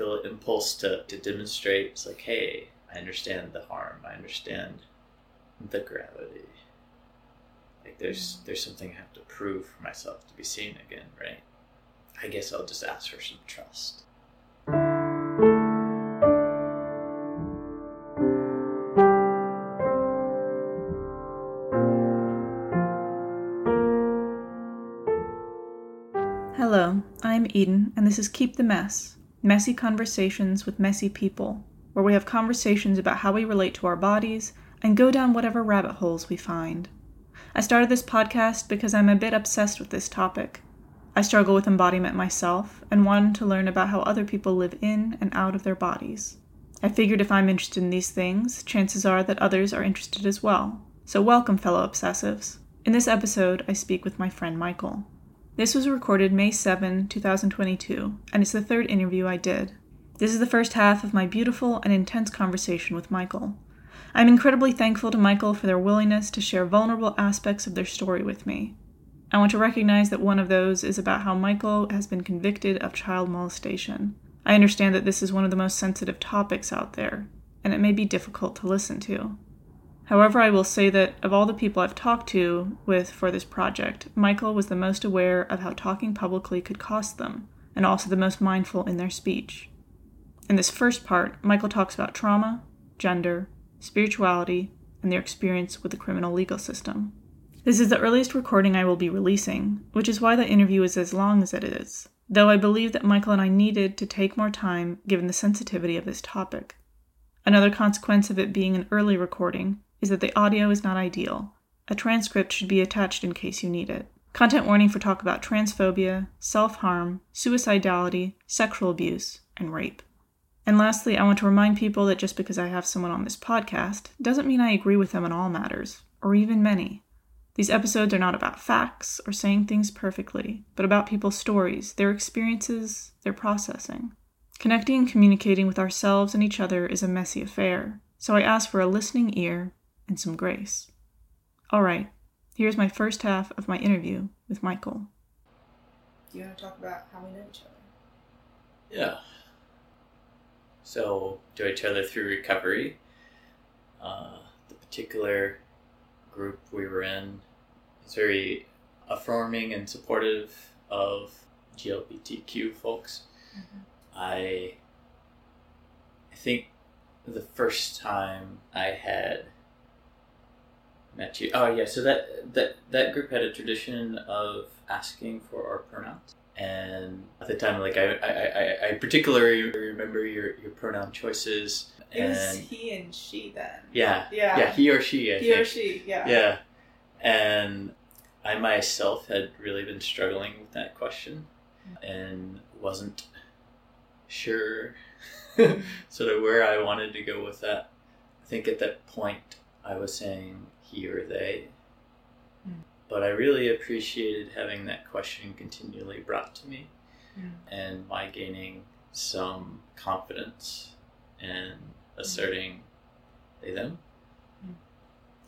feel an impulse to, to demonstrate. It's like, hey, I understand the harm. I understand the gravity. Like there's mm. there's something I have to prove for myself to be seen again, right? I guess I'll just ask for some trust. Hello, I'm Eden, and this is Keep the Mess Messy Conversations with Messy People, where we have conversations about how we relate to our bodies and go down whatever rabbit holes we find. I started this podcast because I'm a bit obsessed with this topic. I struggle with embodiment myself and wanted to learn about how other people live in and out of their bodies. I figured if I'm interested in these things, chances are that others are interested as well. So, welcome, fellow obsessives. In this episode, I speak with my friend Michael. This was recorded May 7, 2022, and it's the third interview I did. This is the first half of my beautiful and intense conversation with Michael. I'm incredibly thankful to Michael for their willingness to share vulnerable aspects of their story with me. I want to recognize that one of those is about how Michael has been convicted of child molestation. I understand that this is one of the most sensitive topics out there, and it may be difficult to listen to. However, I will say that of all the people I've talked to with for this project, Michael was the most aware of how talking publicly could cost them, and also the most mindful in their speech. In this first part, Michael talks about trauma, gender, spirituality, and their experience with the criminal legal system. This is the earliest recording I will be releasing, which is why the interview is as long as it is, though I believe that Michael and I needed to take more time given the sensitivity of this topic. Another consequence of it being an early recording is that the audio is not ideal. A transcript should be attached in case you need it. Content warning for talk about transphobia, self harm, suicidality, sexual abuse, and rape. And lastly, I want to remind people that just because I have someone on this podcast doesn't mean I agree with them on all matters, or even many. These episodes are not about facts or saying things perfectly, but about people's stories, their experiences, their processing. Connecting and communicating with ourselves and each other is a messy affair, so I ask for a listening ear and some grace. All right, here's my first half of my interview with Michael. Do you want to talk about how we know each other? Yeah. So, do each other through recovery. Uh, the particular group we were in is very affirming and supportive of GLBTQ folks. I I think the first time I had met you. Oh yeah, so that that that group had a tradition of asking for our pronouns, and at the time, like I I, I, I particularly remember your your pronoun choices. It was he and she then. yeah, Yeah. yeah, he or she. I he think. or she, yeah. Yeah, and I myself had really been struggling with that question, and wasn't sure sort of where I wanted to go with that. I think at that point I was saying he or they. Mm. But I really appreciated having that question continually brought to me Mm. and my gaining some confidence and asserting they them.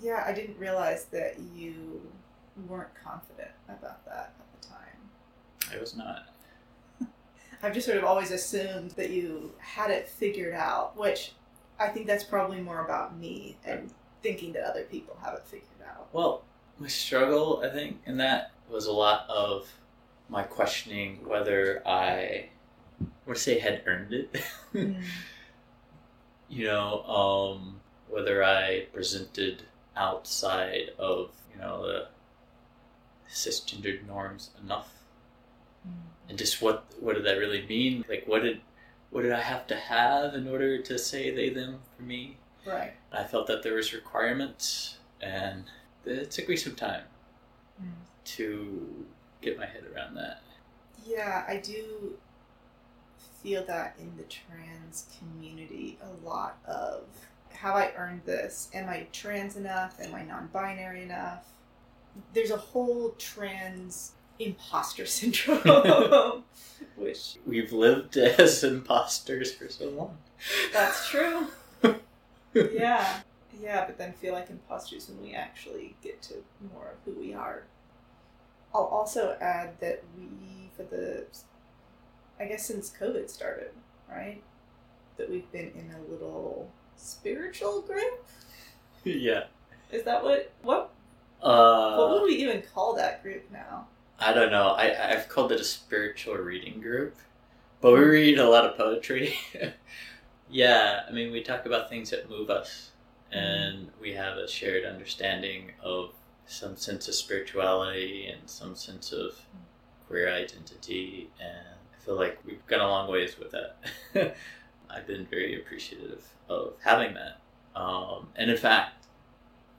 Yeah, I didn't realize that you weren't confident about that at the time. I was not. I've just sort of always assumed that you had it figured out, which I think that's probably more about me and thinking that other people have it figured out. Well, my struggle, I think, and that was a lot of my questioning whether I would say had earned it. Mm. you know, um, whether I presented outside of, you know, the cisgendered norms enough. And just what what did that really mean? Like what did what did I have to have in order to say they them for me? Right. I felt that there was requirements and it took me some time Mm. to get my head around that. Yeah, I do feel that in the trans community, a lot of have I earned this? Am I trans enough? Am I non binary enough? There's a whole trans imposter syndrome, which We've lived as imposters for so long. that's true. Yeah. Yeah, but then feel like imposters when we actually get to more of who we are. I'll also add that we, for the, I guess since COVID started, right? That we've been in a little spiritual group. yeah. Is that what what Uh, what would we even call that group now? I don't know. I I've called it a spiritual reading group, but we read a lot of poetry. yeah, I mean, we talk about things that move us, and we have a shared understanding of some sense of spirituality and some sense of queer identity, and I feel like we've gone a long ways with that. I've been very appreciative of having that, um, and in fact,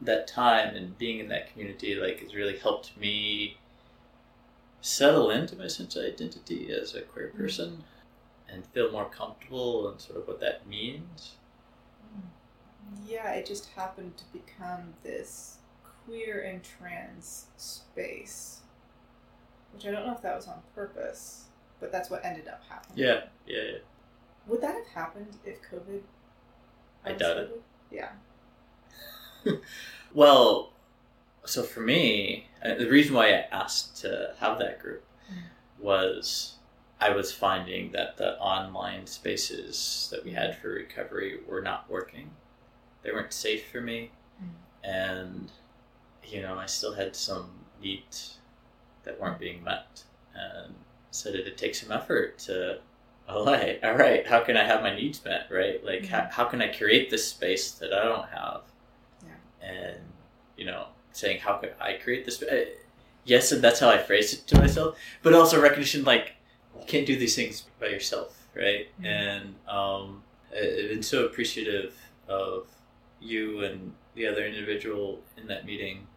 that time and being in that community like has really helped me settle into my sense of identity as a queer person and feel more comfortable and sort of what that means. Yeah, it just happened to become this queer and trans space, which I don't know if that was on purpose, but that's what ended up happening. Yeah, yeah, yeah. Would that have happened if COVID? I doubt it. Yeah. Well, so for me, uh, the reason why I asked to have that group was I was finding that the online spaces that we had for recovery were not working. They weren't safe for me. Mm. And, you know, I still had some needs that weren't being met. And so did it take some effort to, oh, all right, all right, how can I have my needs met, right? Like, how, mm-hmm. how can I create this space that I don't have? Yeah. And, you know, saying, how could I create this? Yes, and that's how I phrased it to myself, but also recognition, like, you can't do these things by yourself, right? Mhm. And um, I've been so appreciative of you and the other individual in that meeting.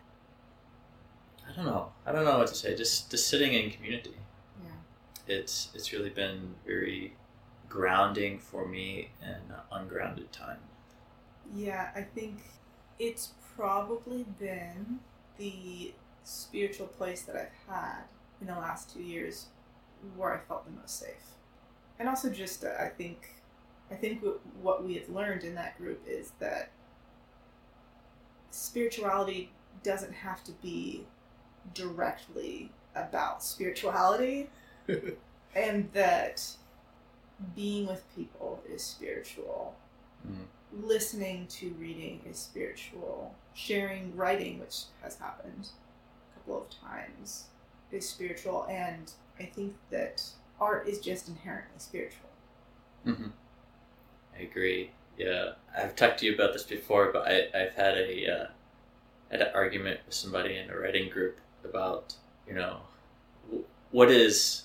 I don't know. I don't know what to say. Just just sitting in community. Yeah. It's it's really been very grounding for me in an ungrounded time. Yeah, I think it's probably been the spiritual place that I've had in the last two years where I felt the most safe. And also, just uh, I think, I think what, what we have learned in that group is that spirituality doesn't have to be directly about spirituality, and that being with people is spiritual listening to reading is spiritual. Sharing writing, which has happened a couple of times, is spiritual. And I think that art is just inherently spiritual. hmm I agree. Yeah, I've talked to you about this before, but I, I've had a uh, had an argument with somebody in a writing group about you know w- what is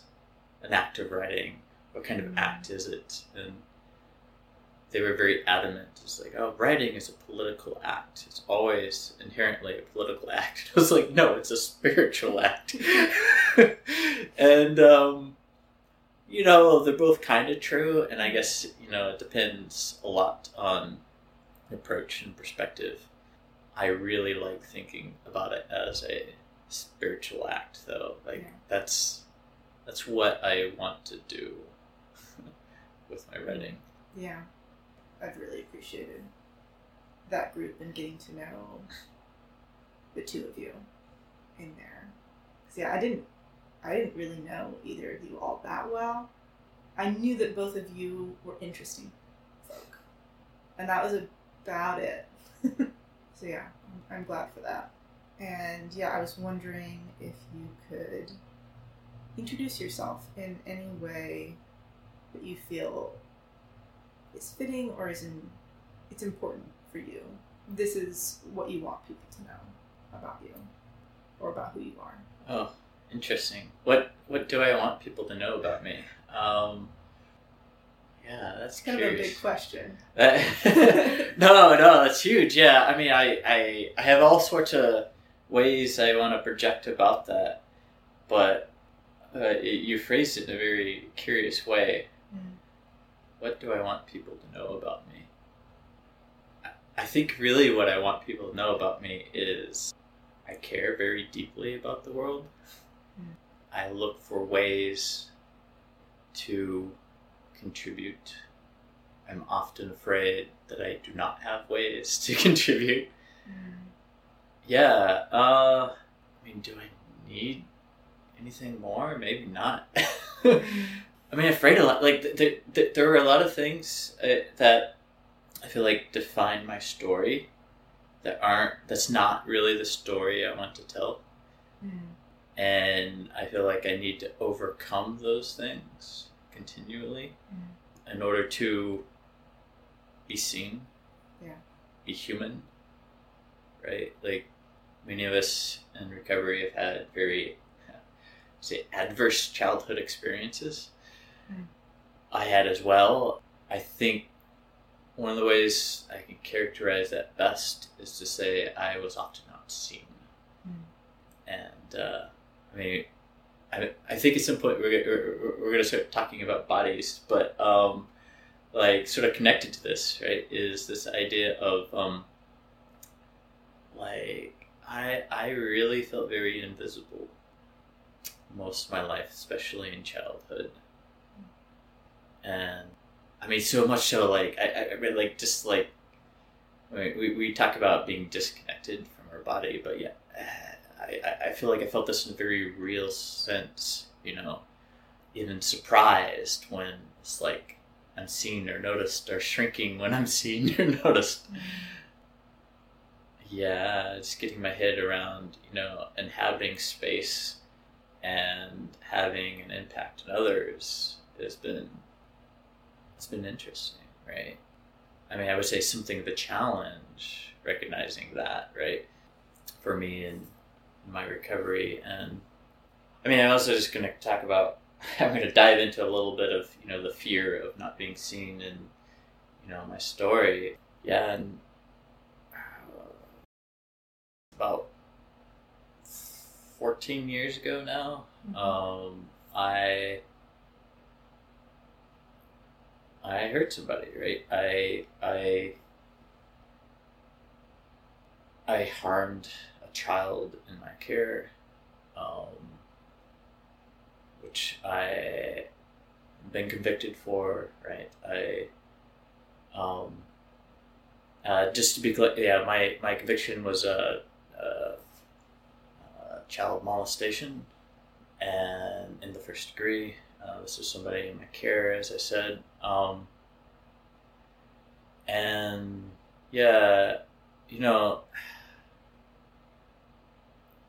an act of writing? What kind of Mm. act is it? And they were very adamant. It's like, oh, writing is a political act. It's always inherently a political act. I was like, no, it's a spiritual act. and um, you know, they're both kind of true, and I guess, you know, it depends a lot on approach and perspective. I really like thinking about it as a spiritual act, though. Like, Yeah. that's that's what I want to do with my writing. Yeah, I've really appreciated that group and getting to know the two of you in there. 'Cause, yeah, I didn't, I didn't really know either of you all that well. I knew that both of you were interesting folk, and that was about it. so yeah, I'm, I'm glad for that. And yeah, I was wondering if you could introduce yourself in any way that you feel is fitting or is in, it's important for you. This is what you want people to know about you or about who you are. Oh, interesting. What what do I want people to know about me? Um, yeah, that's It's kind of a big question. That- no, no, that's huge. Yeah, I mean, I, I, I have all sorts of ways I want to project about that, but uh, it, you phrased it in a very curious way. Mm. What do I want people to know about me? I- think really what I want people to know about me is I care very deeply about the world. Mm. I look for ways to contribute. I'm often afraid that I do not have ways to contribute. Yeah, uh, I mean, do I need anything more? Maybe not. I mean, afraid a lot. Like there, there, there are a lot of things uh, that I feel like define my story that aren't. That's not really the story I want to tell, and I feel like I need to overcome those things continually in order to be seen. Yeah. Be human. Right. Like many of us in recovery have had very say adverse childhood experiences. I had as well. I think one of the ways I can characterize that best is to say I was often not seen. Mm. And uh, I mean, I, I think at some point we're, we're, we're going to start talking about bodies, but um, like sort of connected to this, right, is this idea of um, like I I really felt very invisible most of my life, especially in childhood. And I mean, so much so, like I, I really like just like I mean, we we talk about being disconnected from our body, but yeah, I I- I feel like I felt this in a very real sense. You know, even surprised when it's like I'm seen or noticed, or shrinking when I'm seen or noticed. Mm-hmm. Yeah, just getting my head around, you know, inhabiting space and having an impact on others has been it's been interesting, right? I mean, I would say something of a challenge recognizing that, right? For me and my recovery and I mean, I'm also just going to talk about I'm going to dive into a little bit of, you know, the fear of not being seen in you know, my story. Yeah, and uh, about 14 years ago now, um, I I hurt somebody, right? I I I harmed a child in my care, um, which I been convicted for, right? I um, uh, just to be clear, yeah, my my conviction was a. Uh, uh, child molestation and in the first degree. Uh, this is somebody in my care, as I said. Um, and yeah, you know,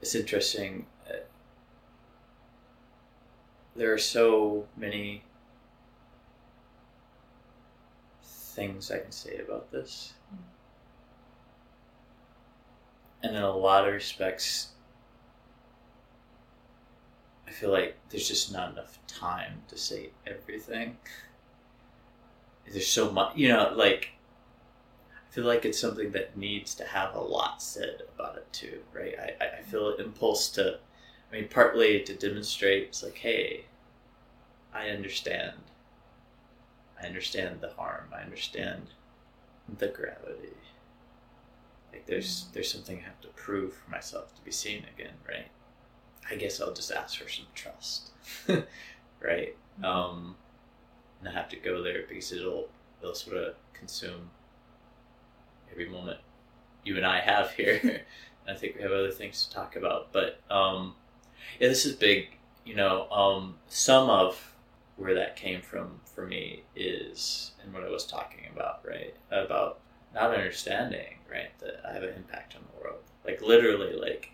it's interesting. uh, There are so many things I can say about this. And in a lot of respects, I feel like there's just not enough time to say everything. There's so much, you know, like, I feel like it's something that needs to have a lot said about it too, right? I, I- feel an impulse to, I mean, partly to demonstrate, it's like, hey, I understand. I understand the harm. I understand the gravity. Like there's there's something I have to prove for myself to be seen again, right? I guess I'll just ask for some trust, right? Um, and I have to go there because it'll it'll sort of consume every moment you and I have here. I think we have other things to talk about, but um, yeah, this is big. You know, um, some of where that came from for me is and what I was talking about, right? About not understanding, right, that I have an impact on the world. Like literally, like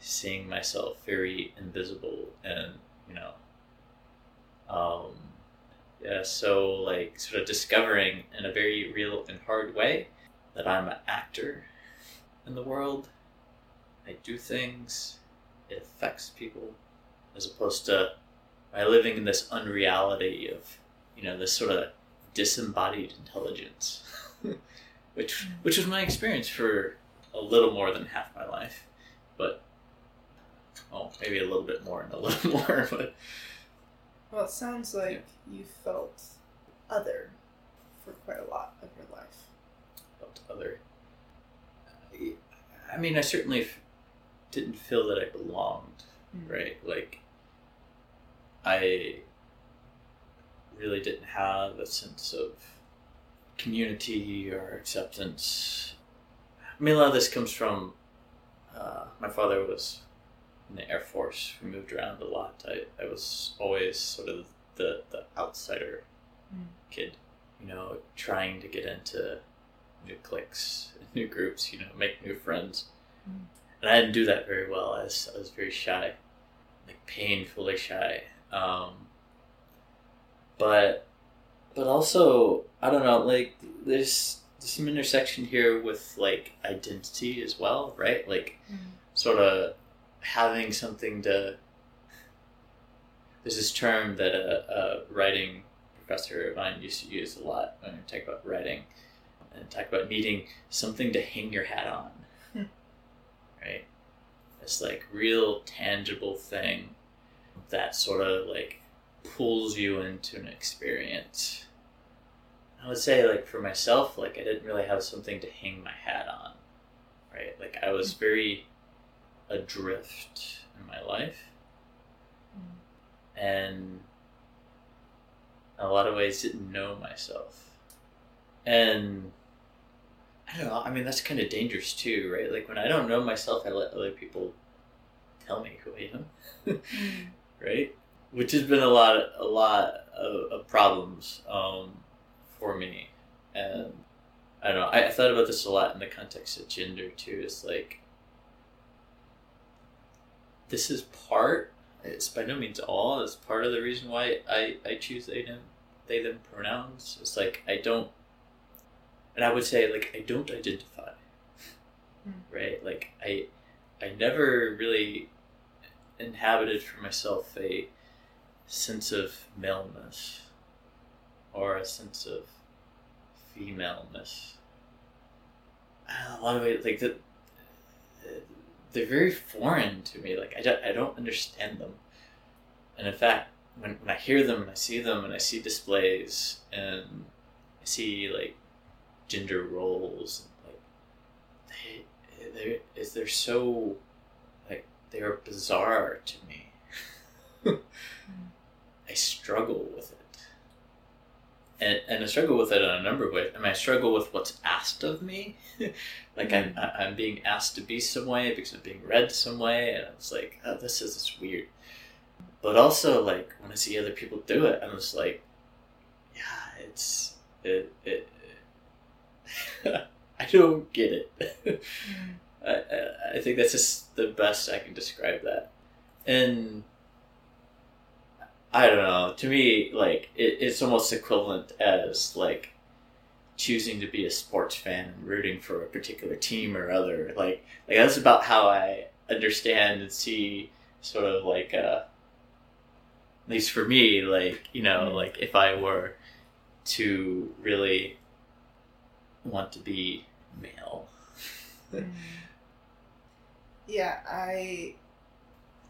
seeing myself very invisible and you know um yeah so like sort of discovering in a very real and hard way that i'm an actor in the world. I do things it affects people as opposed to by living in this unreality of you know this sort of disembodied intelligence which which was my experience for a little more than half my life. But oh, maybe a little bit more and a little more, but Well, it sounds like you felt other for quite a lot of your life. felt other. I mean, I certainly f- didn't feel that I belonged, right? Like, I really didn't have a sense of community or acceptance. I mean, a lot of this comes from uh, my father was in the Air Force. We moved around a lot. I, I was always sort of the the outsider Mm. kid, you know, trying to get into new cliques, new groups, you know, make new friends. Mm. And I didn't do that very well. I was, I was very shy, like painfully shy. Um, but but also I don't know, like there's, there's some intersection here with like identity as well, right? Like sort of having something to. There's this term that a, a writing professor of mine used to use a lot when we talk about writing and talk about needing something to hang your hat on. Hmm. right? This like real tangible thing that sort of like pulls you into an experience. I would say like for myself, like I didn't really have something to hang my hat on. Right? Like I was very adrift in my life and in a lot of ways didn't know myself. And I don't know, I mean that's kind of dangerous too, right? Like when I don't know myself, I let other people tell me who I am, right? Which has been a lot, a lot of, of problems um, for me, and I don't know. I, I thought about this a lot in the context of gender too. It's like this is part. It's by no means all. It's part of the reason why I I choose they them they them pronouns. It's like I don't, and I would say like I don't identify, Mm. right? Like I I never really inhabited for myself a sense of maleness or a sense of femaleness. A lot of it, like the, they're very foreign to me. Like I don't, I don't understand them. And in fact, when, when I hear them and I see them and I see displays and I see like gender roles, like they, they're, is they're so like they are bizarre to me. Hmm. I struggle with it. And, and I struggle with it in a number of ways. I mean, I struggle with what's asked of me. like, I'm, I- I'm being asked to be some way because I'm being read some way, and it's like, oh, this is this weird. But also, like, when I see other people do it, I'm just like, yeah, it's. It, it, I don't get it. Mm-hmm. I, I, I think that's just the best I can describe that. And I don't know. To me, like it, it's almost equivalent as like choosing to be a sports fan and rooting for a particular team or other. Like like that's about how I understand and see sort of like uh at least for me, like, you know, Mhm. like if I were to really want to be male. yeah, I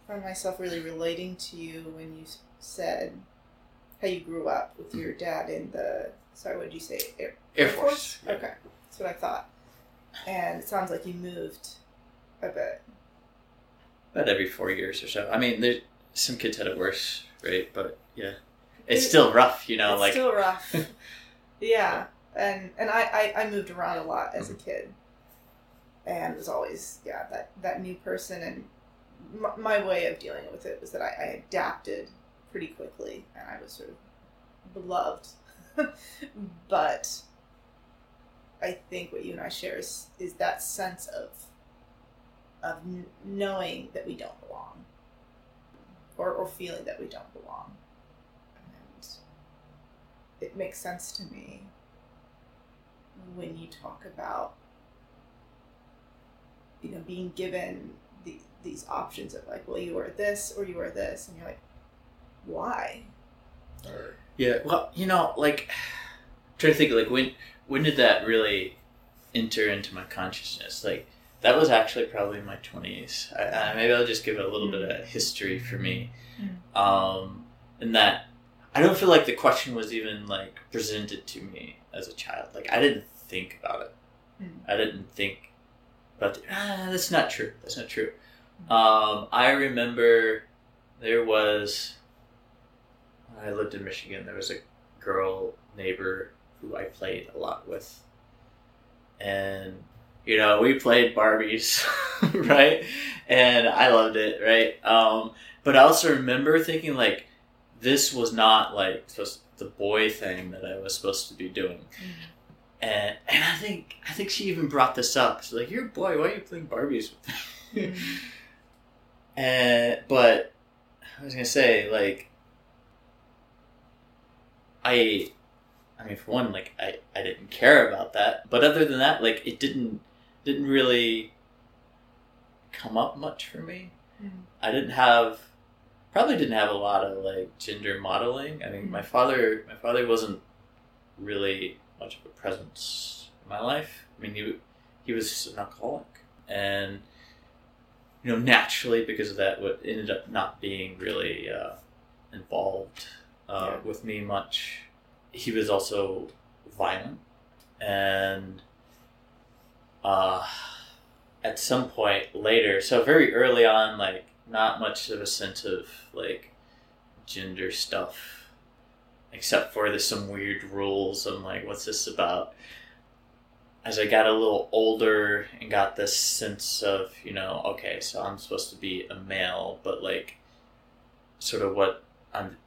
find myself really relating to you when you s- said how you grew up with your mm-hmm. dad in the. Sorry, what did you say? Air, Air Force. Yeah. Okay, that's what I thought. And it sounds like you moved a bit. About every four years or so. I mean, there, some kids had it worse, right? But yeah, it's It- still rough, you know. it's like still rough. yeah, and and I, I I moved around a lot as a mm-hmm. kid, and was always yeah that that new person and my, my way of dealing with it was that I, I adapted pretty quickly and I was sort of beloved, but I think what you and I share is is that sense of of knowing that we don't belong, or or feeling that we don't belong, and it makes sense to me when you talk about you know being given the, these options of like well you are this or you are this and you're like why or Yeah, well, you know, like I'm trying to think like when when did that really enter into my consciousness? Like that was actually probably in my twenties. Maybe I'll just give it a little bit of history for me. Um, in that I don't feel like the question was even like presented to me as a child. Like I didn't think about it. Mm. I didn't think about the, ah, that's not true. That's not true. Um, I remember there was when I lived in Michigan. There was a girl neighbor who I played a lot with, and you know we played Barbies, right? And I loved it, right? Um, but I also remember thinking like this was not like supposed the boy thing that I was supposed to be doing. And and I think I think she even brought this up. She's like, "You're a boy. Why are you playing Barbies?" with me?" and but I was gonna say like I I mean for one like I I didn't care about that. But other than that, like it didn't didn't really come up much for me. Mhm. I didn't have probably didn't have a lot of like gender modeling. I mean, my father my father wasn't really much of a presence in my life. I mean, he he was an alcoholic, and you know, naturally because of that, what ended up not being really uh, involved uh, Yeah. with me much. He was also violent, and uh, at some point later, so very early on, like not much of a sense of like gender stuff, except for there's some weird rules. I'm like, what's this about? As I got a little older and got this sense of, you know, okay, so I'm supposed to be a male, but like, sort of what I'm,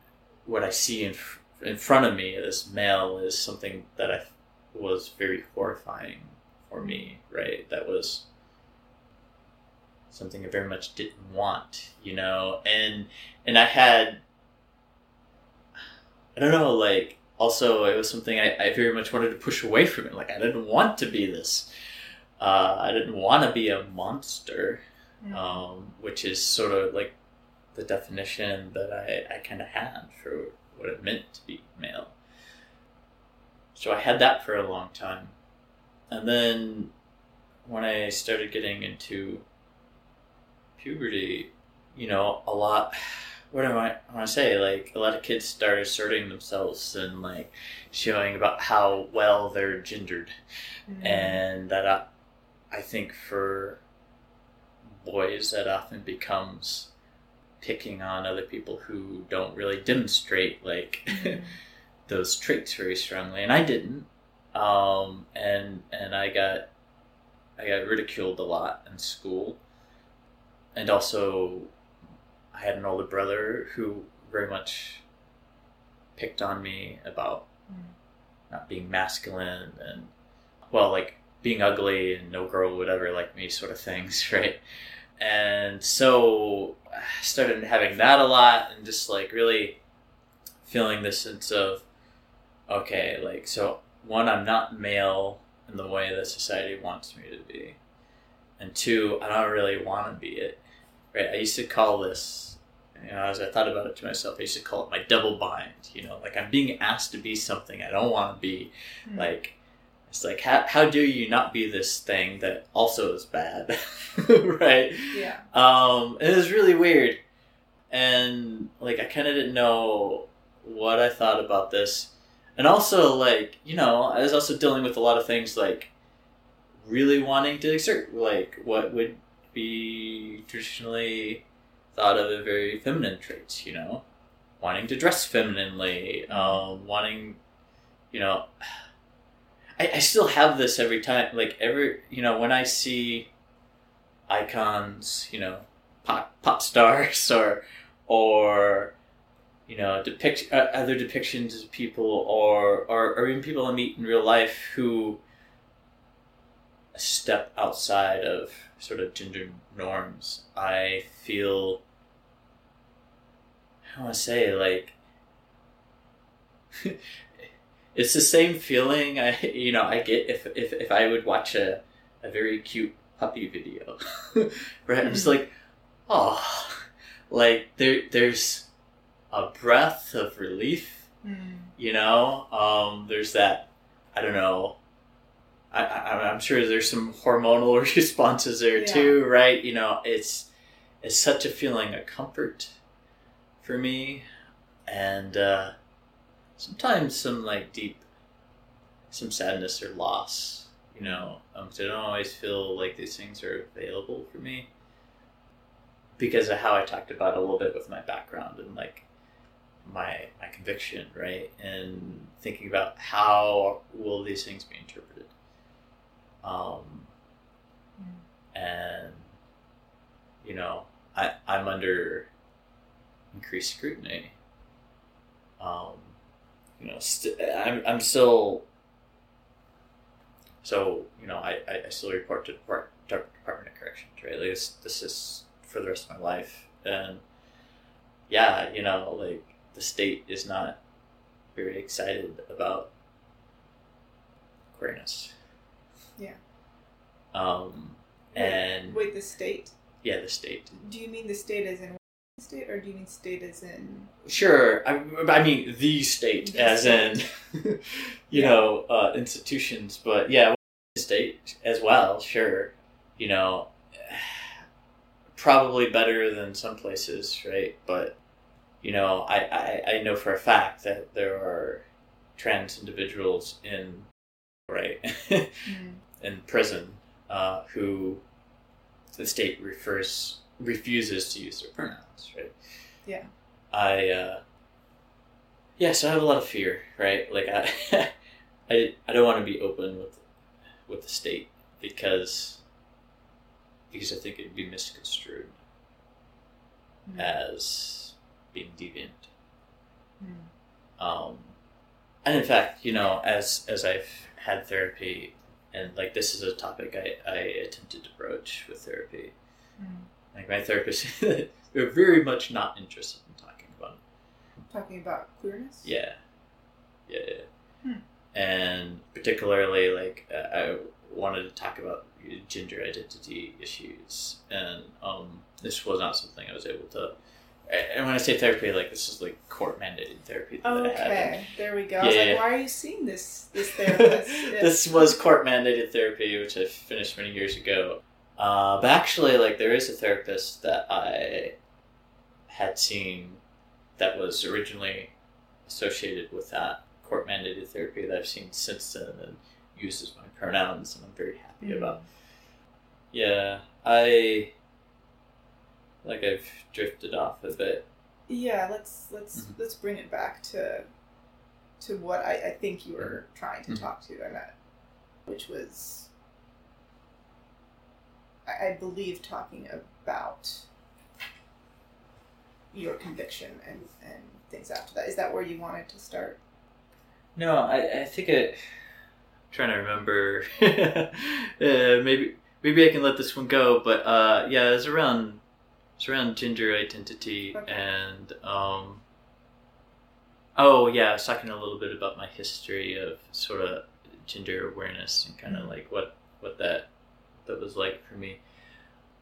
what I see in in front of me as male is something that I was very horrifying for me, right? That was something I very much didn't want, you know, and and I had I don't know, like also it was something I, I very much wanted to push away from it. Like I didn't want to be this. Uh, I didn't want to be a monster, Mm. um, which is sort of like the definition that I, I kind of had for what it meant to be male. So I had that for a long time. And then when I started getting into puberty, you know, a lot. What do I want to say? Like a lot of kids start asserting themselves and like showing about how well they're gendered, Mhm. and that I, I think for boys that often becomes picking on other people who don't really demonstrate like Mhm. those traits very strongly, and I didn't. Um, and and I got I got ridiculed a lot in school, and also I had an older brother who very much picked on me about Mm. not being masculine and well, like being ugly and no girl would ever like me, sort of things, right? And so I started having that a lot, and just like really feeling this sense of okay, like so one, I'm not male in the way that society wants me to be, and two, I don't really want to be it. Right? I used to call this, you know, as I thought about it to myself, I used to call it my double bind. You know, like I'm being asked to be something I don't want to be. Mm. Like it's like how how do you not be this thing that also is bad, right? yeah. Um, it was really weird, and like I kind of didn't know what I thought about this, and also like you know I was also dealing with a lot of things like really wanting to exert like what would be traditionally thought of as very feminine traits, you know, wanting to dress femininely, um, wanting, you know. I, I still have this every time, like every you know when I see icons, you know, pop pop stars or or you know depict uh, other depictions of people or, or or even people I meet in real life who step outside of sort of gender norms. I feel I want to say like it's the same feeling. I you know I get if if, if I would watch a, a very cute puppy video right? I'm just like oh like there there's a breath of relief Mm. you know? Um, there's that i don't know I, I, i'm sure there's some hormonal responses there Yeah. too right? You know it's it's such a feeling of comfort for me. And uh, sometimes some like deep some sadness or loss you know um, 'cause i don't always feel like these things are available for me because of how i talked about a little bit with my background and like my my conviction, right? And thinking about how will these things be interpreted. Um, and you know, I I'm under increased scrutiny um, you know, st- I'm I'm still. So you know, I, I I still report to Depart- Department of Corrections, right? Like this, this is for the rest of my life, and yeah, you know, like the state is not very excited about queerness. Yeah. Um, Wait, and wait, the state? yeah, the state. Do you mean the state as in state, or do you mean state as in? Sure, I, I mean the state, The as in, you Yeah. know, uh, institutions, but yeah, the state as well. Sure, you know, probably better than some places, right? But you know, I, I, I know for a fact that there are trans individuals in right in prison uh, who the state refers refuses to use their pronouns, right? Yeah. I uh, yeah, so I have a lot of fear, right? Like I I, I don't want to be open with with the state because because I think it'd be misconstrued Mm. as being deviant. Mm. Um, and in fact, you know, as as I've had therapy, and like this is a topic I, I attempted to broach with therapy. Mm. Like my therapist, they're very much not interested in talking about. it. Talking about queerness. Yeah, yeah, yeah. Hmm. and particularly like uh, I wanted to talk about gender identity issues, and um, this was not something I was able to. And when I say therapy, like this is like court mandated therapy that I had. Okay, there we go. I was Yeah. like, why are you seeing this this therapist? This was court mandated therapy, which I finished many years ago. Uh, but actually, like there is a therapist that I had seen that was originally associated with that court mandated therapy that I've seen since then and uses my pronouns, and I'm very happy Mm. about. Yeah, I like I've drifted off a bit. Yeah, let's let's Mhm. let's bring it back to to what I, I think you were trying to Mhm. talk to, and that, which was, I, believe, talking about your conviction and and things after that. Is that where you wanted to start? No, I, I think it. I'm trying to remember. uh, maybe maybe I can let this one go, but uh, yeah, it's around it's around gender identity Okay. and um. Oh yeah, I was talking a little bit about my history of sort of gender awareness and kind of Mhm. like what what that that was like for me,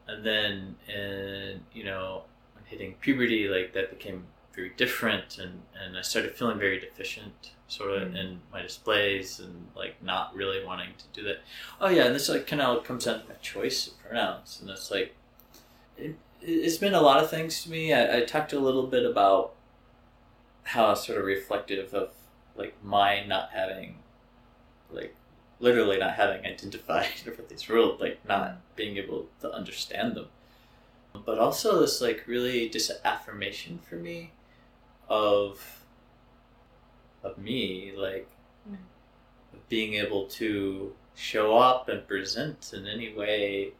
and then and you know when hitting puberty, like that became very different and, and I started feeling very deficient sort of Mm. in my displays and like not really wanting to do that. Oh yeah, and this like kind of comes down to my choice of pronouns and it's like it, it's been a lot of things to me. I, I talked a little bit about how sort of reflective of like my not having like literally not having identified with these rules, like not being able to understand them. But also this like really just affirmation for me of of me, like Mm. being able to show up and present in any way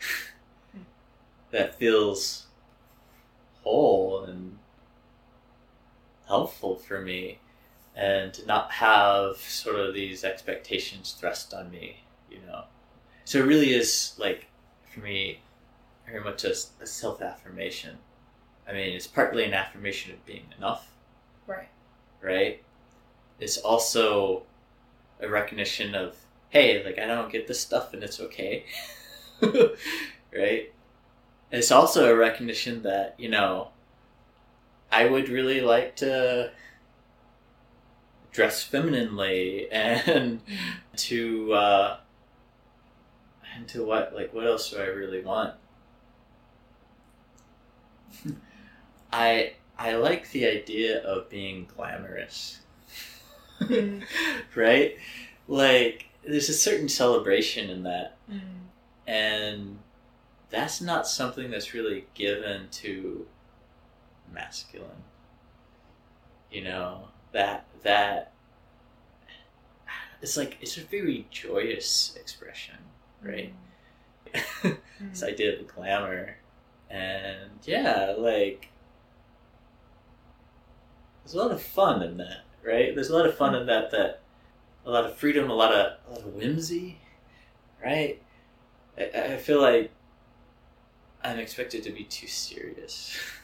that feels whole and helpful for me and to not have sort of these expectations thrust on me you know? So it really is like for me very much a, a self-affirmation. I mean it's partly an affirmation of being enough. Right. right? It's also a recognition of hey like i don't get this stuff and it's okay. Right? It's also a recognition that you know i would really like to dress femininely and to uh and to what like what else do i really want? I i like the idea of being glamorous. Right? Like there's a certain celebration in that. Mm. and that's not something that's really given to masculine. You know that that it's like it's a very joyous expression right Mm. this idea of glamour and yeah like there's a lot of fun in that, right? There's a lot of fun in that. That a lot of freedom, a lot of a lot of whimsy, right? I, I feel like I'm expected to be too serious.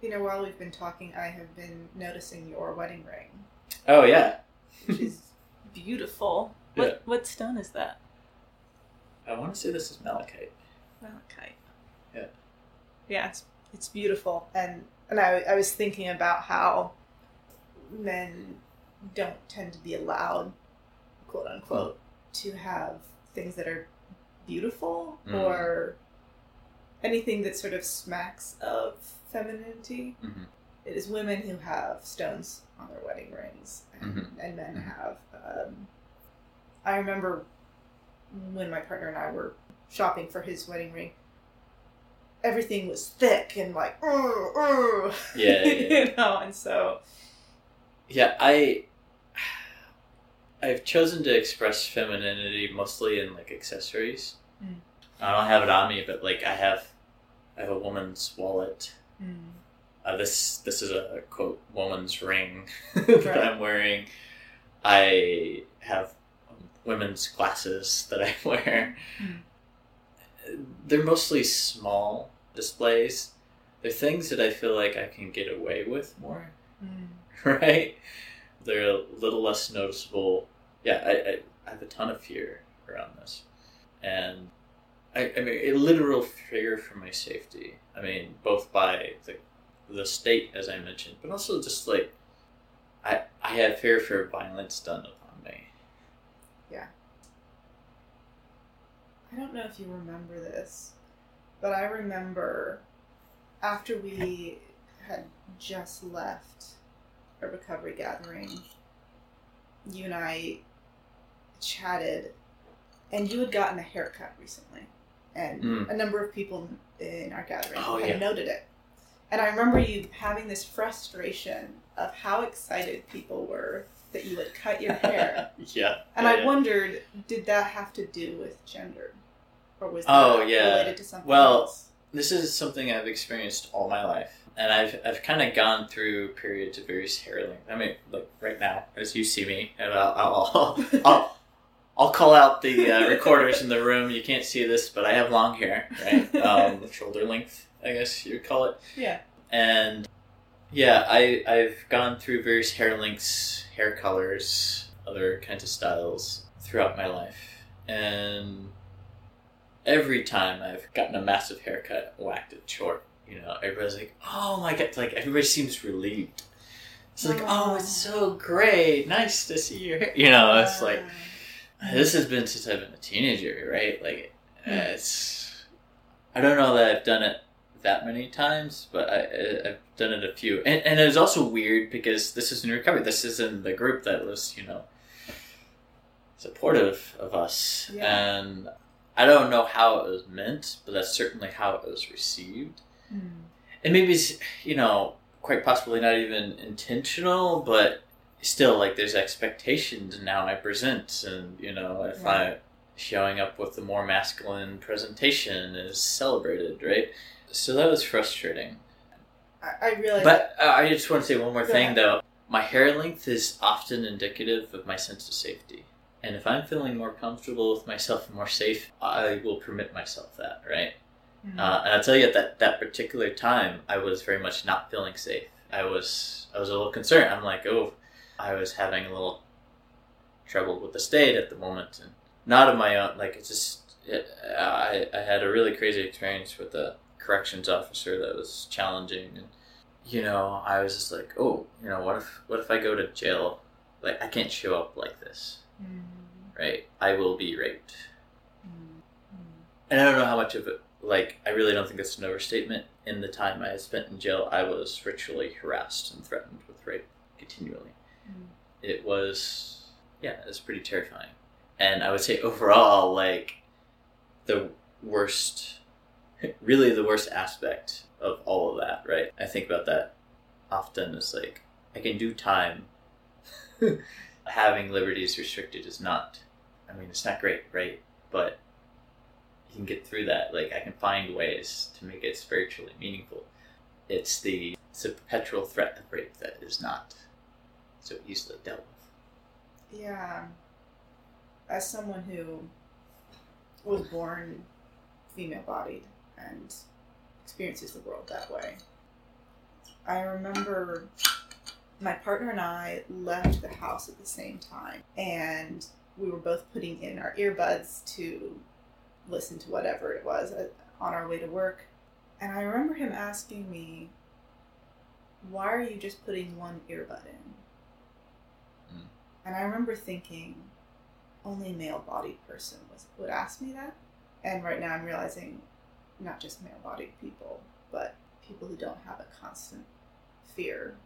You know, while we've been talking, I have been noticing your wedding ring, Oh yeah, which is beautiful. Yeah. What what stone is that? I want to say this is malachite. Malachite. Yeah. Yeah, it's it's beautiful, and and I I was thinking about how men don't tend to be allowed, quote unquote, to have things that are beautiful Mm. or anything that sort of smacks of femininity. Mhm. It is women who have stones on their wedding rings, and, Mhm. and men Mhm. have. Um, I remember when my partner and I were shopping for his wedding ring. Everything was thick and like, Yeah, yeah, yeah. you know, and so Yeah, I I've chosen to express femininity mostly in like accessories. Mm. I don't have it on me, but like I have I have a woman's wallet. Uh, this this is a quote woman's ring that Right. I'm wearing. I have women's glasses that I wear. Mm. They're mostly small displays. They're things that I feel like I can get away with more. right? They're a little less noticeable. Yeah, I, I, I have a ton of fear around this. And I, I mean, a literal fear for my safety. I mean, both by the, the state, as I mentioned, but also just like, I, I have fear for violence done upon me. Yeah. I don't know if you remember this, but I remember after we had just left a recovery gathering, you and I chatted, and you had gotten a haircut recently, and Mm. a number of people in our gathering Oh, had yeah. noted it. And I remember you having this frustration of how excited people were that you had cut your hair. yeah. And yeah, I yeah. wondered, did that have to do with gender, or was that Oh, yeah. related to something Well, else? this is something I've experienced all my life, and I've I've kind of gone through periods of various hair length. I mean, like right now, as you see me, and I'll I'll, I'll, I'll call out the uh, recorders in the room. You can't see this, but I have long hair, right? Um, shoulder length, I guess you would call it. yeah. And yeah, I I've gone through various hair lengths, hair colors, other kinds of styles throughout my life, and every time I've gotten a massive haircut, whacked it short. You know, everybody's like, "Oh my god!" Like everybody seems relieved. It's like, "Oh, it's so great! Nice to see your hair." You know, it's like this has been since I've been a teenager, right? Like, it's. I don't know that I've done it that many times, but I, I've done it a few. And, and it was also weird because this is in recovery. This is in the group that was, you know, supportive of us. Yeah. And I don't know how it was meant, but that's certainly how it was received. mm, And maybe it's, you know, quite possibly not even intentional, but still, like, there's expectations, now I present, and, you know, if Right. I showing up with a more masculine presentation is celebrated, right? So that was frustrating. I, I realize. But uh, I just want to say one more thing, ahead. though. My hair length is often indicative of my sense of safety. And if I'm feeling more comfortable with myself and more safe, I will permit myself that, right? Mm, Uh, and I'll tell you at that that particular time, I was very much not feeling safe. I was I was a little concerned. I'm like, oh, I was having a little trouble with the state at the moment, and not of my own. Like it's just it, I I had a really crazy experience with a corrections officer that was challenging, and you know I was just like, oh, you know what if what if I go to jail? Like I can't show up like this, mm, right? I will be raped. mm. And I don't know how much of it, like, I really don't think that's an overstatement. In the time I spent in jail, I was ritually harassed and threatened with rape continually. It was, yeah, it was pretty terrifying. And I would say overall, like, the worst, really the worst aspect of all of that, right? I think about that often as like, I can do time. Having liberties restricted is not, I mean, it's not great, right? But you can get through that. Like I can find ways to make it spiritually meaningful. it's the it's a perpetual threat of rape that is not so easily dealt with. Yeah. As someone who was born female bodied and experiences the world that way, I remember my partner and I left the house at the same time, and we were both putting in our earbuds to listen to whatever it was on our way to work. And I remember him asking me, Why are you just putting one earbud in? And I remember thinking, only male bodied person was, would ask me that. And right now I'm realizing not just male bodied people, but people who don't have a constant fear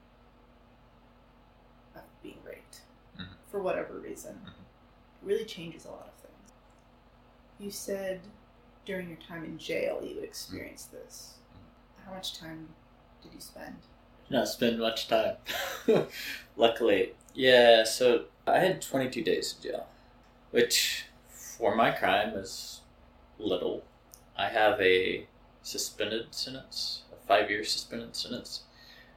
of being raped Mhm. for whatever reason. Mhm. It really changes a lot of things. You said during your time in jail you would experience this. How much time did you spend? Not spend much time. Luckily, yeah. So I had 22 days in jail, which for my crime is little. I have a suspended sentence, a five-year suspended sentence.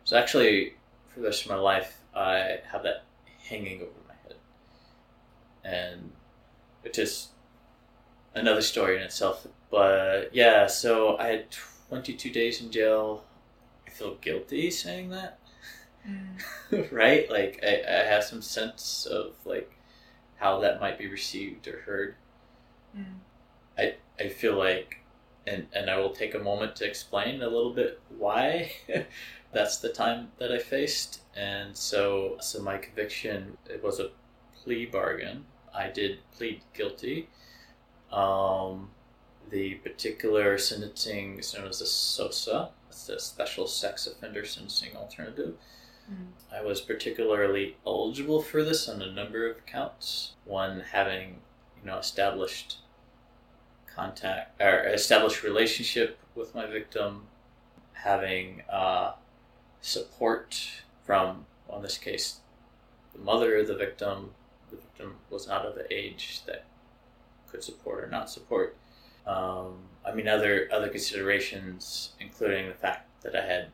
So actually, for the rest of my life, I have that hanging over my head, and which is another story in itself. But yeah, so I had 22 days in jail. I feel guilty saying that, right? Like I, I have some sense of like how that might be received or heard. Mm. I feel like, and and I will take a moment to explain a little bit why that's the time that I faced. And so, so my conviction it was a plea bargain. I did plead guilty. Um, the particular sentencing is known as the SSOSA. It's the Special Sex Offender Sentencing Alternative. I was particularly eligible for this on a number of counts. One having, you know, established contact or established relationship with my victim, having uh, support from, well, in this case, the mother of the victim. The victim was not of the age that could support or not support. Um, I mean, other other considerations, including the fact that I had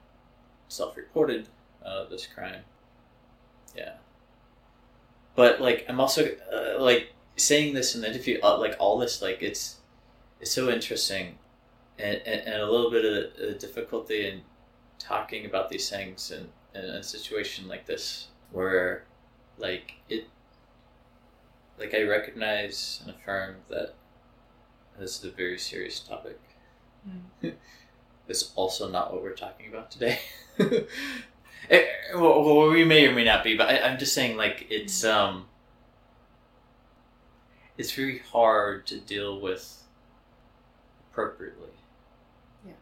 self-reported uh, this crime. Yeah. But like, I'm also uh, like saying this in the interview, uh, like all this, like it's it's so interesting, and, and, and a little bit of the difficulty in talking about these things in, in a situation like this, where like it, like I recognize and affirm that this is a very serious topic. Mm. It's also not what we're talking about today. Eh, well, we may or may not be, but I, I'm just saying, like, it's um, it's very hard to deal with appropriately. Yeah.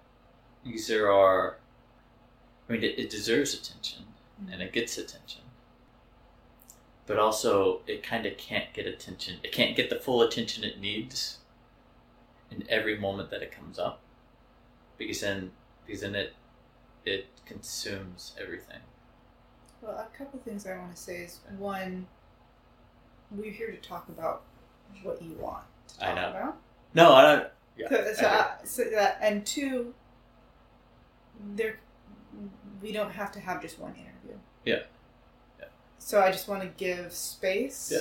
Because there are, I mean, it, it deserves attention Mm. and it gets attention, but also it kind of can't get attention. It can't get the full attention it needs in every moment that it comes up, because then, because then it it consumes everything. Well, a couple things I want to say is one, we're here to talk about what you want to I know. about. No, I don't. Yeah, So, so, I, so that, and two, there, we don't have to have just one interview. Yeah. Yeah. So I just want to give space. Yeah.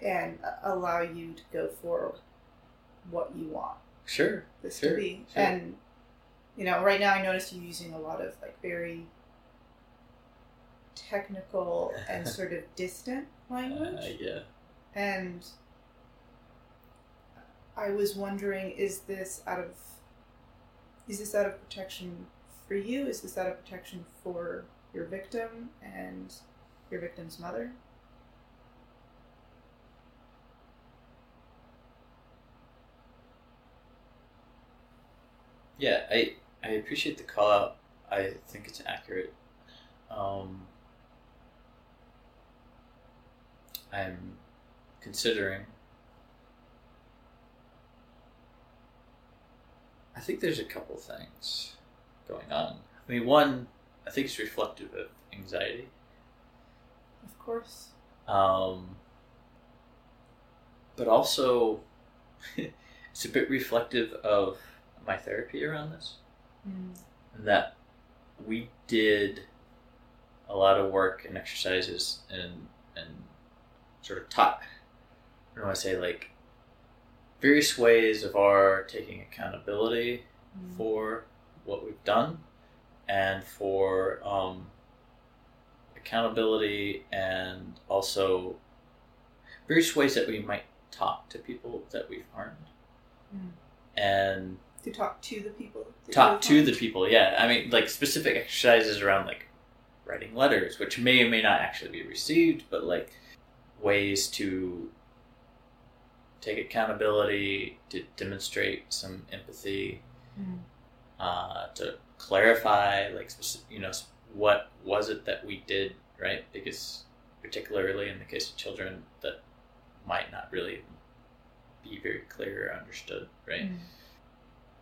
And allow you to go for what you want sure. this Sure, to be. sure. And you know, right now I notice you using a lot of like very technical and sort of distant language. Uh, yeah. And I was wondering, is this out of is this out of protection for you? Is this out of protection for your victim and your victim's mother? Yeah, I I appreciate the call out. I think it's accurate. Um, I'm considering. I think there's a couple things going on. I mean, one, I think it's reflective of anxiety. Of course. Um, but also, it's a bit reflective of my therapy around this. Mm. And that we did a lot of work and exercises and and sort of taught. I don't want to say like various ways of our taking accountability for what we've done and for um, accountability and also various ways that we might talk to people that we've harmed Mm. and to talk to the people. talk to the people yeah i mean like specific exercises around like writing letters which may or may not actually be received but like ways to take accountability to demonstrate some empathy Mm. uh, to clarify like you know what was it that we did right because particularly in the case of children that might not really be very clear or understood right Mm.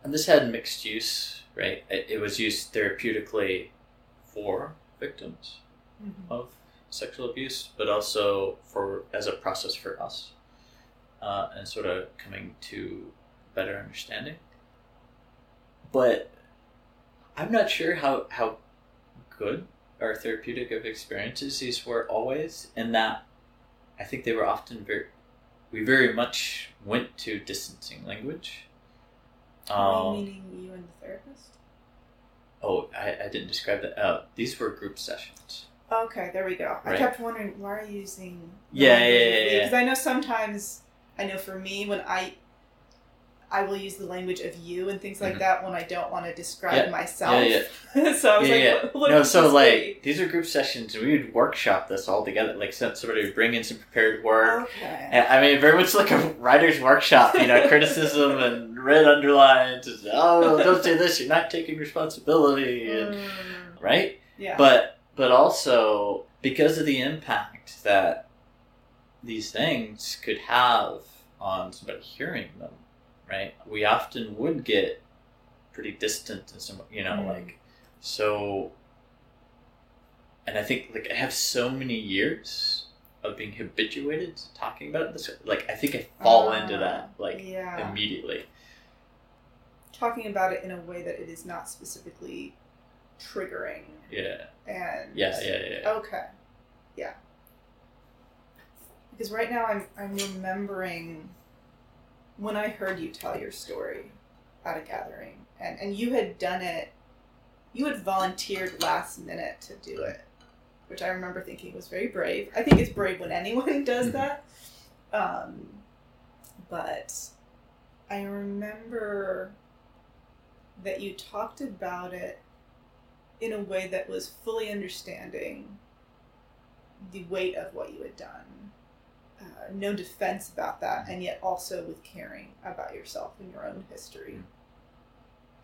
And this had mixed use right? It, it was used therapeutically for victims Mhm. of sexual abuse but also for as a process for us uh, and sort of coming to better understanding. But i'm not sure how how good or therapeutic of experiences these were always in that i think they were often very we very much went to distancing language um, meaning you and the therapist. oh I, I didn't describe that oh these were group sessions Okay, there we go. I kept wondering why are you using Yeah, yeah, yeah, yeah. Because I know sometimes I know for me when I I will use the language of you and things like Mhm. that when I don't want to describe Yeah, myself. yeah, so I was yeah, like, yeah. no, so like way? these are group sessions, and we would workshop this all together. Like somebody would bring in some prepared work. Okay. And, I mean, very much like a writer's workshop, you know, criticism and red underlines. And, oh, don't say this. You're not taking responsibility, and, Mm, right? yeah. But but also because of the impact that these things could have on somebody hearing them, right? We often would get pretty distant and some, you know, Mm. like so. And I think like I have so many years of being habituated to talking about this. Like I think I fall into Ah, that like yeah. immediately. Talking about it in a way that it is not specifically triggering Yeah. and Yeah. Yeah. Yeah. Okay. Yeah. Because right now I'm I'm remembering when I heard you tell your story at a gathering and, and you had done it you had volunteered last minute to do it. Which I remember thinking was very brave. I think it's brave when anyone does Mhm. that. Um, but I remember that you talked about it in a way that was fully understanding the weight of what you had done. Uh, no defense about that, and yet also with caring about yourself and your own history.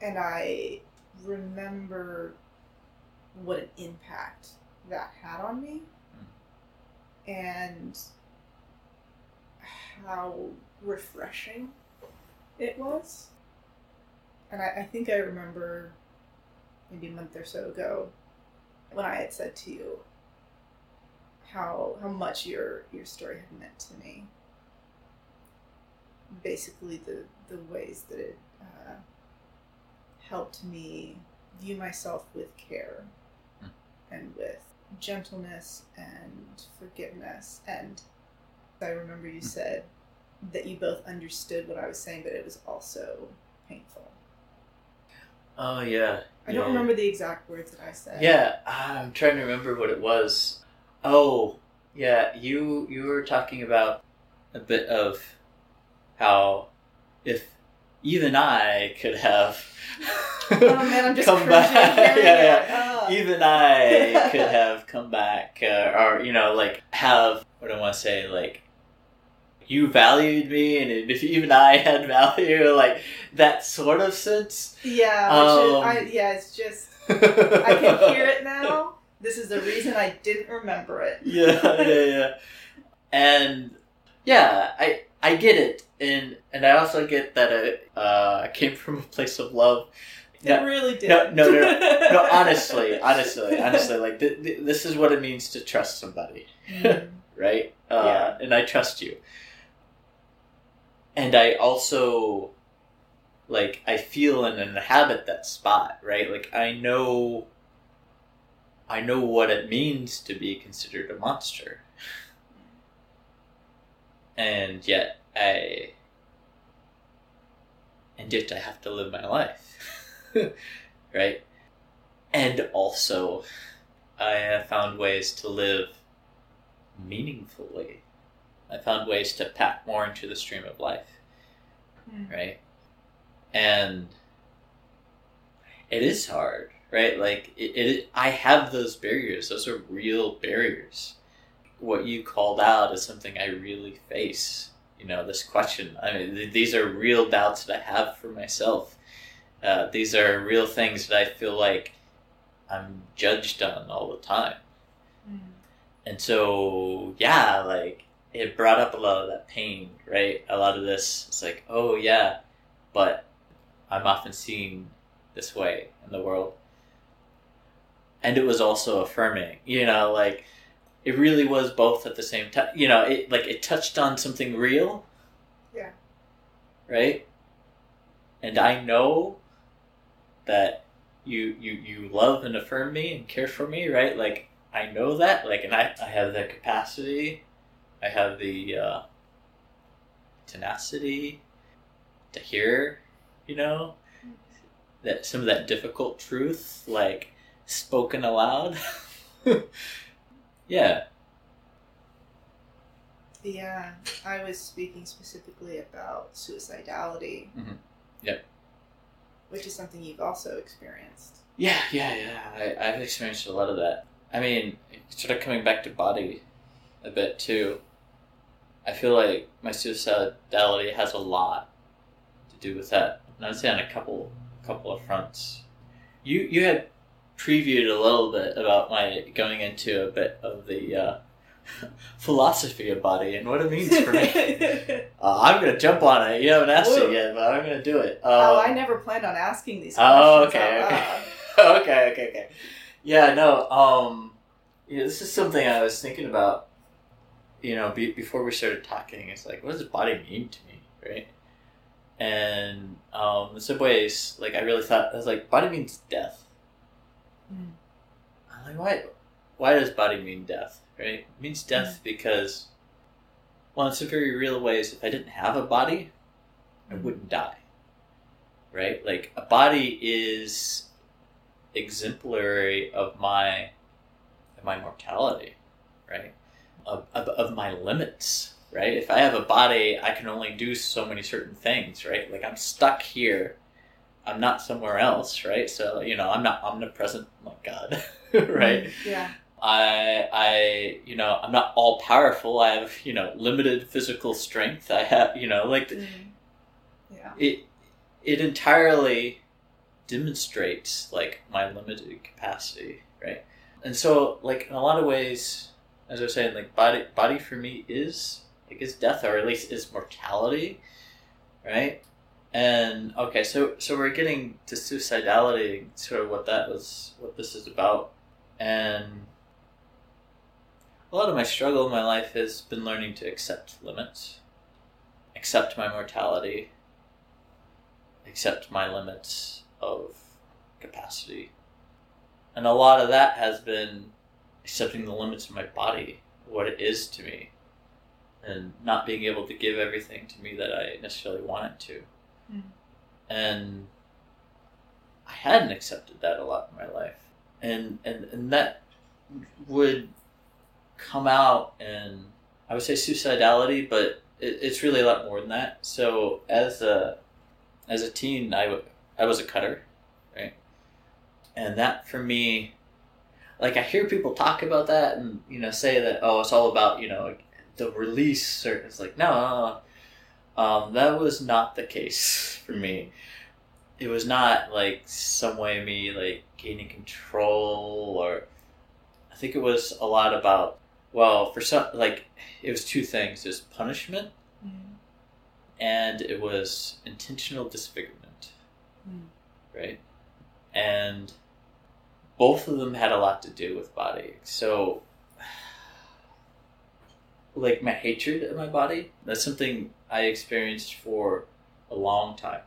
And I remember what an impact that had on me, and how refreshing it was. And I, I think I remember maybe a month or so ago when I had said to you how how much your your story had meant to me. Basically, the the ways that it uh, helped me view myself with care Hmm. and with gentleness and forgiveness. And I remember you said that you both understood what I was saying, but it was also painful. Oh yeah. I don't remember the exact words that I said. Yeah, I'm trying to remember what it was. Oh, yeah, you you were talking about a bit of how if even I could have Oh man, come back, yeah, yeah. Ah. even I could have come back, uh, or you know, like have what do I want to say, like you valued me, and if even I had value, like that sort of sense. Yeah, which is, Um, I, yeah, it's just I can hear it now. This is the reason I didn't remember it. yeah, yeah, yeah. And yeah, I I get it, and and I also get that it uh, came from a place of love. It No, really did. no, no, no, no. Honestly, honestly, honestly, like th- th- this is what it means to trust somebody, Mm. right? Uh, Yeah. And I trust you. And I also, like, I feel and inhabit that spot, right? Like I know I know what it means to be considered a monster. And yet I and yet I have to live my life. right? And also I have found ways to live meaningfully. I found ways to pack more into the stream of life. Mm. Right? And it is hard, right? Like it, it I have those barriers. Those are real barriers. What you called out is something I really face. You know, this question. I mean, th- these are real doubts that I have for myself. Uh, these are real things that I feel like I'm judged on all the time. Mm. And so, yeah, like it brought up a lot of that pain, right? A lot of this, it's like, oh yeah, but I'm often seen this way in the world. And it was also affirming, you know, like it really was both at the same time. You know, it like it touched on something real. Yeah. Right? And I know that you you you love and affirm me and care for me, right? Like I know that, like, and I, I have the capacity, I have the uh, tenacity to hear, you know, that some of that difficult truth, like spoken aloud. yeah, Yeah, I was speaking specifically about suicidality. Mhm. Yep. Which is something you've also experienced. yeah, yeah, yeah. I, I've experienced a lot of that. I mean, sort of coming back to body a bit too. I feel like my suicidality has a lot to do with that. And I'd say on a couple couple of fronts. You you had previewed a little bit about my going into a bit of the uh, philosophy of body and what it means for me. uh, I'm gonna jump on it. You haven't asked Whoa. it yet, but I'm gonna do it. oh, Um, I never planned on asking these questions. Oh, okay, okay. okay, okay, okay. Yeah, no. Um, yeah, this is something I was thinking about. You know, be, before we started talking, it's like, what does body mean to me, right? And um, in some ways, like I really thought, I was like, body means death. Mm. I'm like, why? Why does body mean death? Right? It means death because, well, in some very real ways, if I didn't have a body, I wouldn't die. Right? Like a body is exemplary of my of my mortality, right? Of, of, of my limits, right? If I have a body, I can only do so many certain things, right? Like I'm stuck here. I'm not somewhere else, right? So, you know, I'm not omnipresent, my God, right? Yeah. I, I, you know, I'm not all powerful. I have, you know, limited physical strength. I have, you know, like Mm. Yeah. it, it entirely demonstrates like my limited capacity, right? And so, like in a lot of ways, as I was saying, like body, body for me is like is death, or at least is mortality, right? And okay, so so we're getting to suicidality, sort of what that was, what this is about, and a lot of my struggle in my life has been learning to accept limits, accept my mortality, accept my limits of capacity. And a lot of that has been accepting the limits of my body, what it is to me, and not being able to give everything to me that I necessarily want it to. And I hadn't accepted that a lot in my life. And, and, and that would come out in, I would say suicidality, but it, it's really a lot more than that. So as a, as a teen, I, w- I was a cutter, right? And that for me, like I hear people talk about that and you know say that oh it's all about you know the release or it's like no, no, no. Um, that was not the case for me. It was not like some way me like gaining control or I think it was a lot about well for some like it was two things: it was punishment Mm. and it was intentional disfigurement, Mm. right? And both of them had a lot to do with body. So, like my hatred of my body, that's something I experienced for a long time.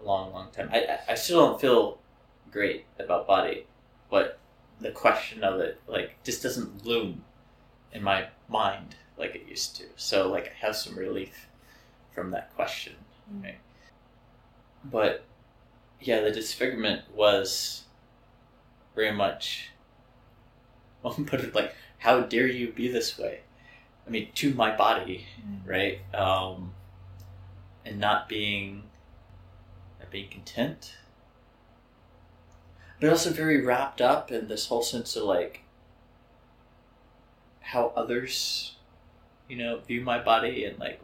A long, long time. I, I- still don't feel great about body, but the question of it like just doesn't loom in my mind like it used to. So like I have some relief from that question. Mm. Right. But yeah, the disfigurement was very much I'll put it like, how dare you be this way? I mean, to my body, Mm. right? Um, and not being not being content. But also very wrapped up in this whole sense of like how others, you know, view my body and like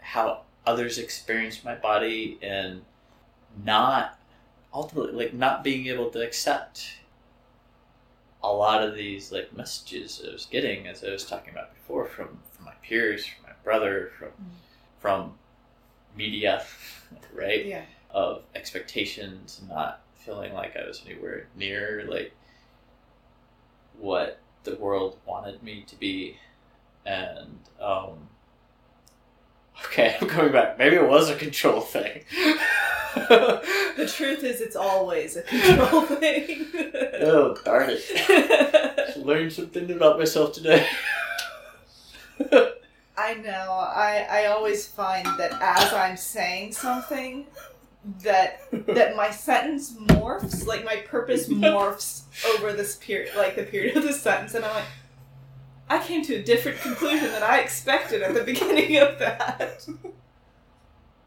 how others experience my body and not ultimately like not being able to accept a lot of these like messages I was getting as I was talking about before from from my peers, from my brother, from from media, right? Yeah. Of expectations, not feeling like I was anywhere near like what the world wanted me to be, and um, okay, I'm coming back. Maybe it was a control thing. The truth is, it's always a control thing. oh darn it! Learned something about myself today. I know. I I always find that as I'm saying something, that that my sentence morphs, like my purpose morphs over this period, like the period of the sentence, and I'm like, I came to a different conclusion than I expected at the beginning of that.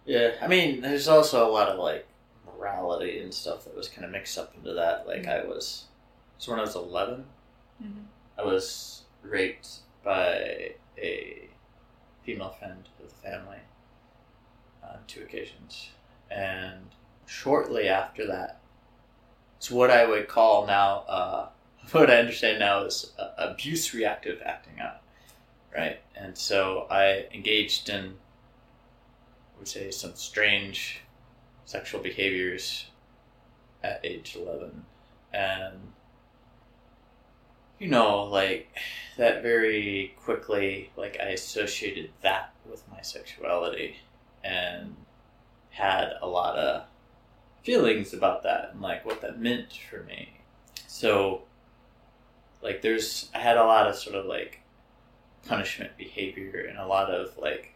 Yeah, I mean, there's also a lot of like morality and stuff that was kind of mixed up into that. Like, I was, so when I was 11, Mhm. I was raped by a female friend of the family on two occasions. And shortly after that, it's what I would call now, uh, what I understand now is uh, abuse reactive acting out. Right? And so I engaged in I would say some strange sexual behaviors at age 11 and you know like that very quickly like i associated that with my sexuality and had a lot of feelings about that and like what that meant for me so like there's i had a lot of sort of like punishment behavior and a lot of like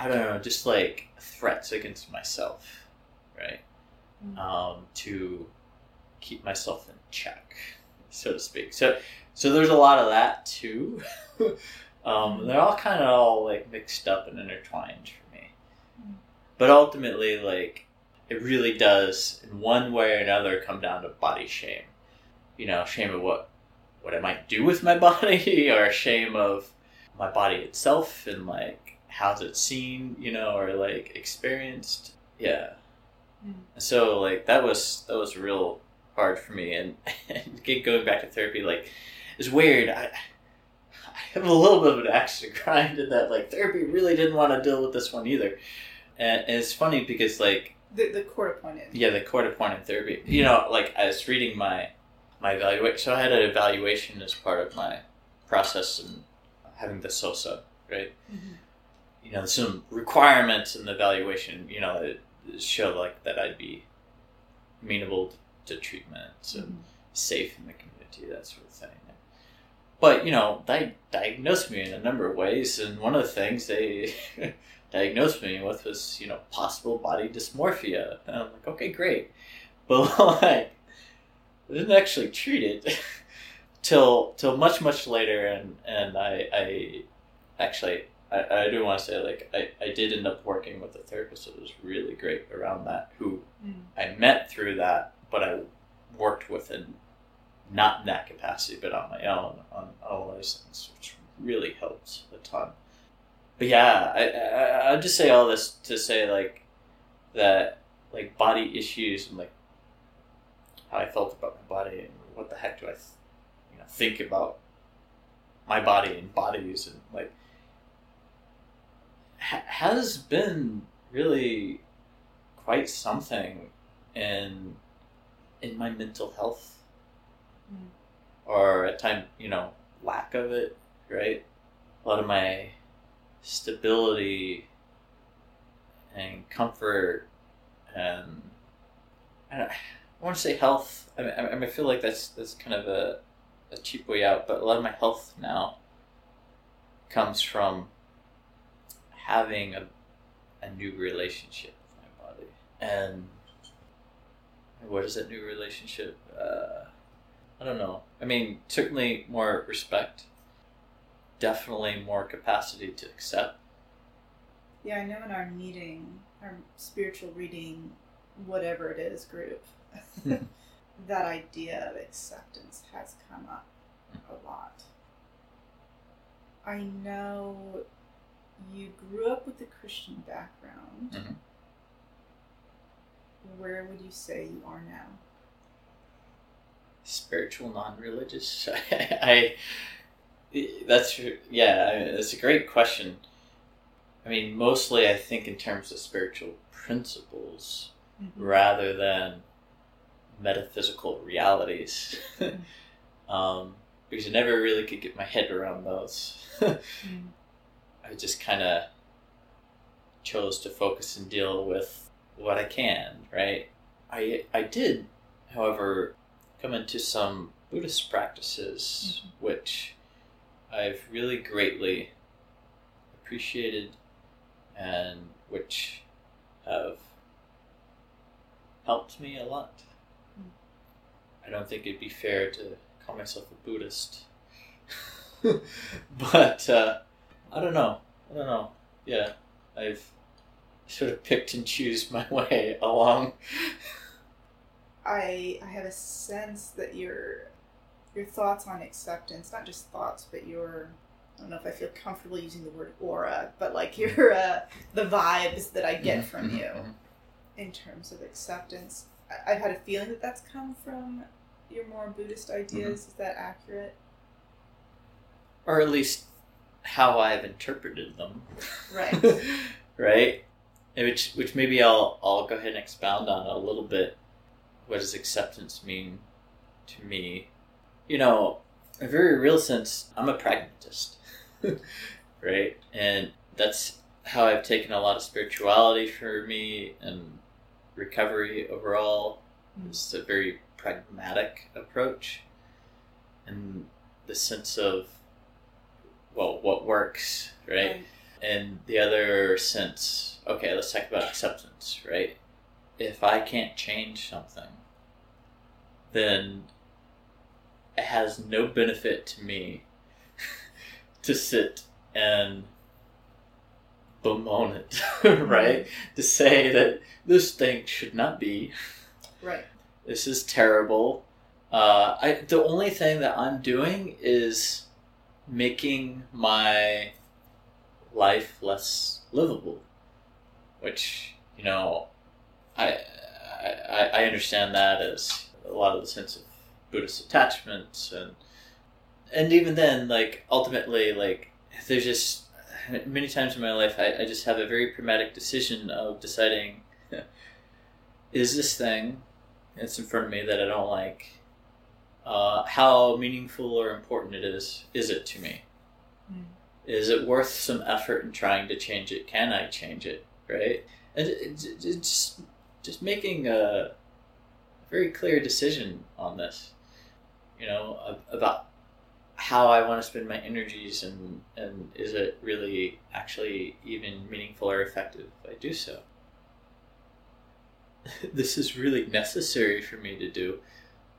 I don't know, just like threats against myself, right? Mm. Um, to keep myself in check, so to speak. So, so there's a lot of that too. um, they're all kind of all like mixed up and intertwined for me. Mm. But ultimately, like it really does, in one way or another, come down to body shame. You know, shame of what what I might do with my body, or shame of my body itself, and like how's it seen, you know, or like experienced. Yeah. Mm. So like that was that was real hard for me, and, and going back to therapy, like it's weird. I I have a little bit of an axe to grind in that like therapy really didn't want to deal with this one either, and, and it's funny because like The the court appointed. yeah, the court appointed therapy. You know, like I was reading my my evaluation, so I had an evaluation as part of my process and having the SSOSA, right? Mhm. You know, some requirements in the evaluation, you know, that show like that I'd be amenable to treatment and Mhm. safe in the community, that sort of thing. But you know, they diagnosed me in a number of ways, and one of the things they diagnosed me with was you know possible body dysmorphia, and I'm like, okay, great, but like, I didn't actually treat it till till much much later, and and I I actually. I, I do want to say, like, I, I did end up working with a therapist that was really great around that, who Mm. I met through that, but I worked with in not in that capacity, but on my own on all those things, which really helped a ton. But yeah, I, I I'll just say all this to say like that like body issues and like how I felt about my body and what the heck do I you know think about my body and bodies and like ha- has been really quite something in in my mental health Mm. or at time you know lack of it right a lot of my stability and comfort and I don't, I want to say health. I mean, I, I feel like that's that's kind of a, a cheap way out, but a lot of my health now comes from having a, a new relationship with my body. And what is that new relationship? Uh, I don't know. I mean, certainly more respect, definitely more capacity to accept. Yeah, I know in our meeting, our spiritual reading, whatever it is, group, that idea of acceptance has come up a lot. I know you grew up with a Christian background. Mhm. Where would you say you are now? spiritual non-religious I, I that's yeah that's a great question i mean mostly i think in terms of spiritual principles rather than metaphysical realities um, because i never really could get my head around those Mm. i just kind of chose to focus and deal with what i can right i i did however come into some Buddhist practices, which I've really greatly appreciated and which have helped me a lot. I don't think it'd be fair to call myself a Buddhist. but uh, I don't know. I don't know. Yeah, I've sort of picked and choose my way along. I I have a sense that your your thoughts on acceptance, not just thoughts, but your I don't know if I feel comfortable using the word aura, but like your uh, the vibes that I get Mhm, from you mhm. in terms of acceptance. I, I've had a feeling that that's come from your more Buddhist ideas. Is that accurate? or at least how I've interpreted them. Right. right? And which which maybe I'll I'll go ahead and expound on a little bit. What does acceptance mean to me? You know, in a very real sense, I'm a pragmatist. right? And that's how I've taken a lot of spirituality for me and recovery overall. It's a very pragmatic approach. And the sense of well, what works, right? And the other sense, okay, let's talk about acceptance, right? If I can't change something, then it has no benefit to me to sit and bemoan it, right? Mm-hmm. To say that this thing should not be, Right. this is terrible. Uh, I the only thing that I'm doing is making my life less livable, which you know, I I, I understand that as a lot of the sense of Buddhist attachment and and even then, like ultimately, like there's just many times in my life I, I just have a very pragmatic decision of deciding is this thing that's in front of me that I don't like. Uh, how meaningful or important it is is it to me? Mm. is it worth some effort in trying to change it? Can i change it? Right? And it, it, it's just just making a very clear decision on this you know about how i want to spend my energies and and is it really actually even meaningful or effective if i do so this is really necessary for me to do